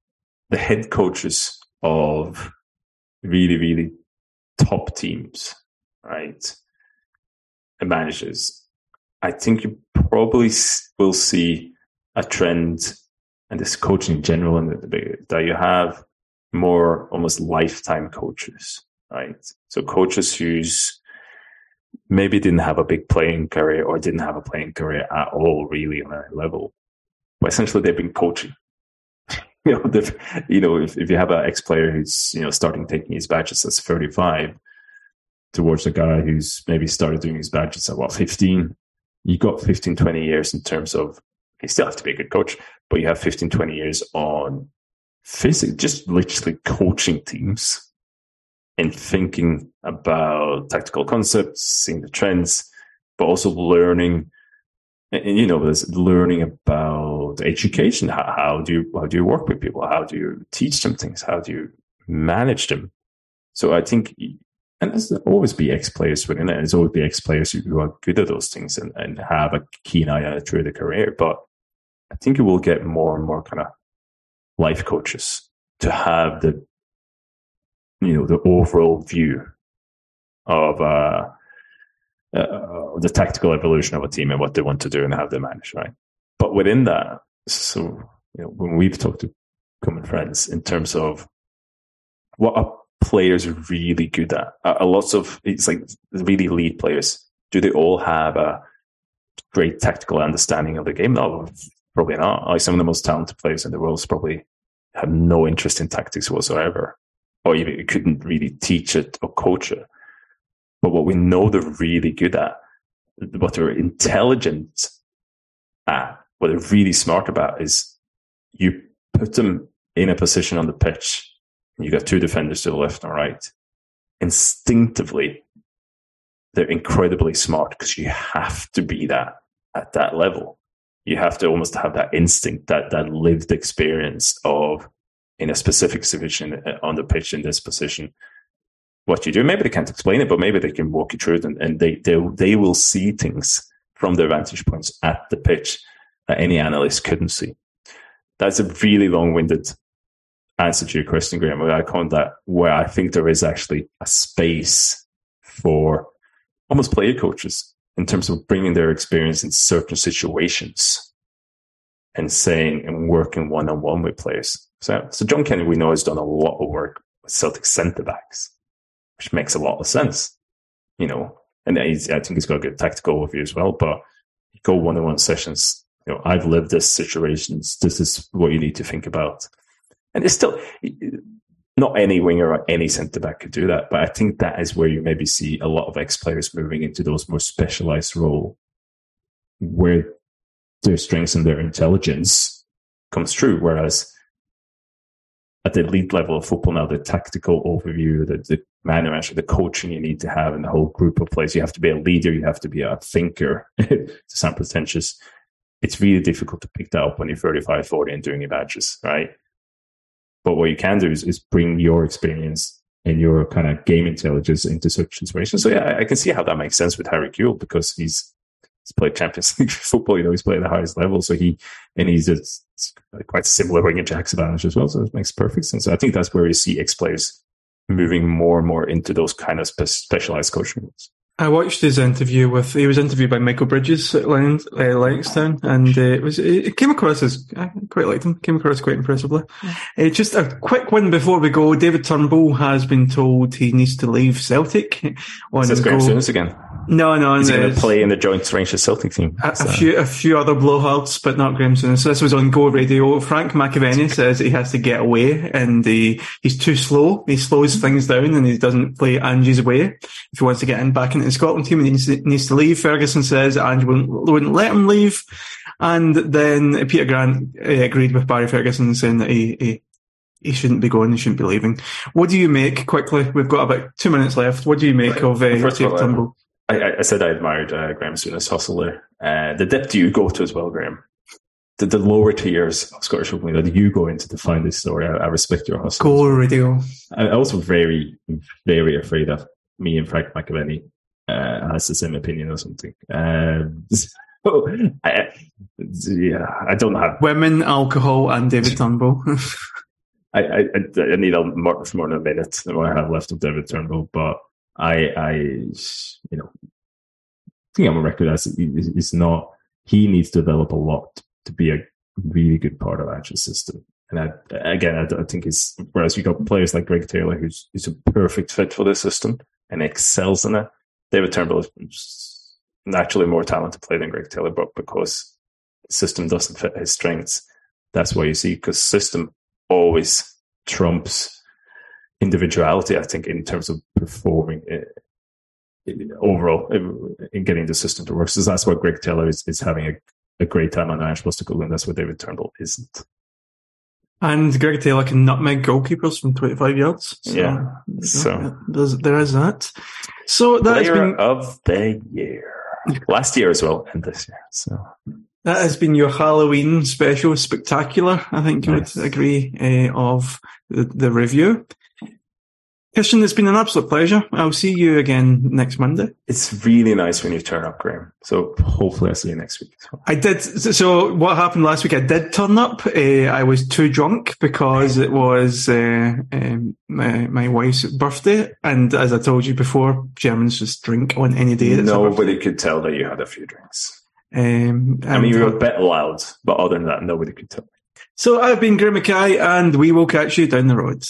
the head coaches of really, really top teams, right? Managers. I think you probably will see a trend and this coaching in general and that you have more almost lifetime coaches, right? So coaches who's maybe didn't have a big playing career or didn't have a playing career at all really on a level, but essentially they've been coaching you know, you know, if, if you have an ex player who's, you know, starting taking his badges at 35 towards a guy who's maybe started doing his badges at what, 15, you got 15, 20 years in terms of, you still have to be a good coach, but you have 15, 20 years on physics, just literally coaching teams and thinking about tactical concepts, seeing the trends, but also learning and, you know, there's learning about education. How, how do you how do you work with people? How do you teach them things? How do you manage them? So I think And there's always be ex players within it. There's always be ex players who are good at those things and, and have a keen eye on it through their career. But I think you will get more and more kind of life coaches to have the, you know, the overall view of uh, uh, the tactical evolution of a team and what they want to do and how they manage, right? But within that, so you know, when we've talked to common friends in terms of what are players are really good at, a lots of it's like really lead players. Do they all have a great tactical understanding of the game? No, probably not. Like some of the most talented players in the world probably have no interest in tactics whatsoever, or even couldn't really teach it or coach it. But what we know they're really good at, what they're intelligent at, what they're really smart about is you put them in a position on the pitch. You got two defenders to the left and right. Instinctively, they're incredibly smart because you have to be that at that level. You have to almost have that instinct, that that lived experience of in a specific position uh, on the pitch in this position what you do. Maybe they can't explain it, but maybe they can walk you through it and, and they, they, they will see things from their vantage points at the pitch that any analyst couldn't see. That's a really long winded answer to your question, Graeme. I call that where I think there is actually a space for almost player coaches in terms of bringing their experience in certain situations and saying and working one on one with players. So, so John Kenny, we know, has done a lot of work with Celtic centre backs which makes a lot of sense, you know. And I think he's got a good tactical overview as well. But go one on one sessions, you know, I've lived this situations. This is what you need to think about. And it's still not any winger or any centre back could do that. But I think that is where you maybe see a lot of ex players moving into those more specialized role where their strengths and their intelligence comes true. Whereas at the elite level of football now, the tactical overview, the, the manner, actually, the coaching you need to have and the whole group of players. You have to be a leader. You have to be a thinker to sound pretentious. It's really difficult to pick that up when you're 35, 40 and doing your badges, right? But what you can do is, is bring your experience and your kind of game intelligence into such situations. So yeah, I can see how that makes sense with Harry Kewell because he's he's played Champions League football. You know, he's played at the highest level. So he, and he's a, quite similar wing in Jack's advantage as well. So it makes perfect sense. So I think that's where you see ex players moving more and more into those kind of spe- specialized coaching roles.
I watched his interview with. He was interviewed by Michael Bridges at Lions, uh, Lennoxtown, and uh, it was it came across as I quite liked him. Came across quite impressively. Uh, just a quick one before we go. David Turnbull has been told he needs to leave Celtic.
On Is this Graeme Souness again?
No, no.
He's going to play in the Joint Rangers Celtic team.
A, a, few, a few other blowhards, but not Graeme Souness. So this was on Go Radio. Frank McAvenny says he has to get away, and he, he's too slow. He slows things down, and he doesn't play Ange's way if he wants to get in back into the Scotland team. He needs to, needs to leave. Ferguson says Ange wouldn't, wouldn't let him leave, and then Peter Grant uh, agreed with Barry Ferguson, saying that he, he he shouldn't be going, he shouldn't be leaving. What do you make, quickly, we've got about two minutes left, what do you make right. of uh, Dave Turnbull?
I, I, said I admired uh, Graeme Souness hustle there. Uh, the depth you go to as well, Graeme. The, the lower tiers of Scottish football that you go into to find this story. I, I respect your hustle.
Go radio.
I'm also very, very afraid of me and Frank McAvenny uh, has the same opinion or something. Um, so I, yeah, I don't have
women, alcohol, and David Turnbull.
I, I, I need a more, more than a minute than what I have left of David Turnbull, but I, I, you know, I think I'm a record as it's not. He needs to develop a lot to be a really good part of Ange's system. And I, again, I, I think it's whereas you got players like Greg Taylor, who's, who's a perfect fit for this system and excels in it. David Turnbull is naturally more talented player than Greg Taylor, but because system doesn't fit his strengths, that's why you see because system always trumps individuality, I think, in terms of performing uh, overall in getting the system to work. So that's why Greg Taylor is, is having a, a great time on Irish Posticle, and that's what David Turnbull isn't.
And Greg Taylor can nutmeg goalkeepers from 25 yards.
So, yeah. So
there's, there is that. So that
Player
has been
of the year. Last year as well, and this year. So
that has been your Halloween special spectacular. I think you nice. would agree uh, of the, the review. Christian, it's been an absolute pleasure. I'll see you again next Monday.
It's really nice when you turn up, Graeme. So hopefully I'll see you next week well.
I did. So what happened last week? I did turn up. Uh, I was too drunk because it was uh, um, my, my wife's birthday, and as I told you before, Germans just drink on any day.
Nobody could tell that you had a few drinks.
Um,
I mean, you were a bit loud, but other than that, nobody could tell.
so I've been Graeme McKay, and we will catch you down the road.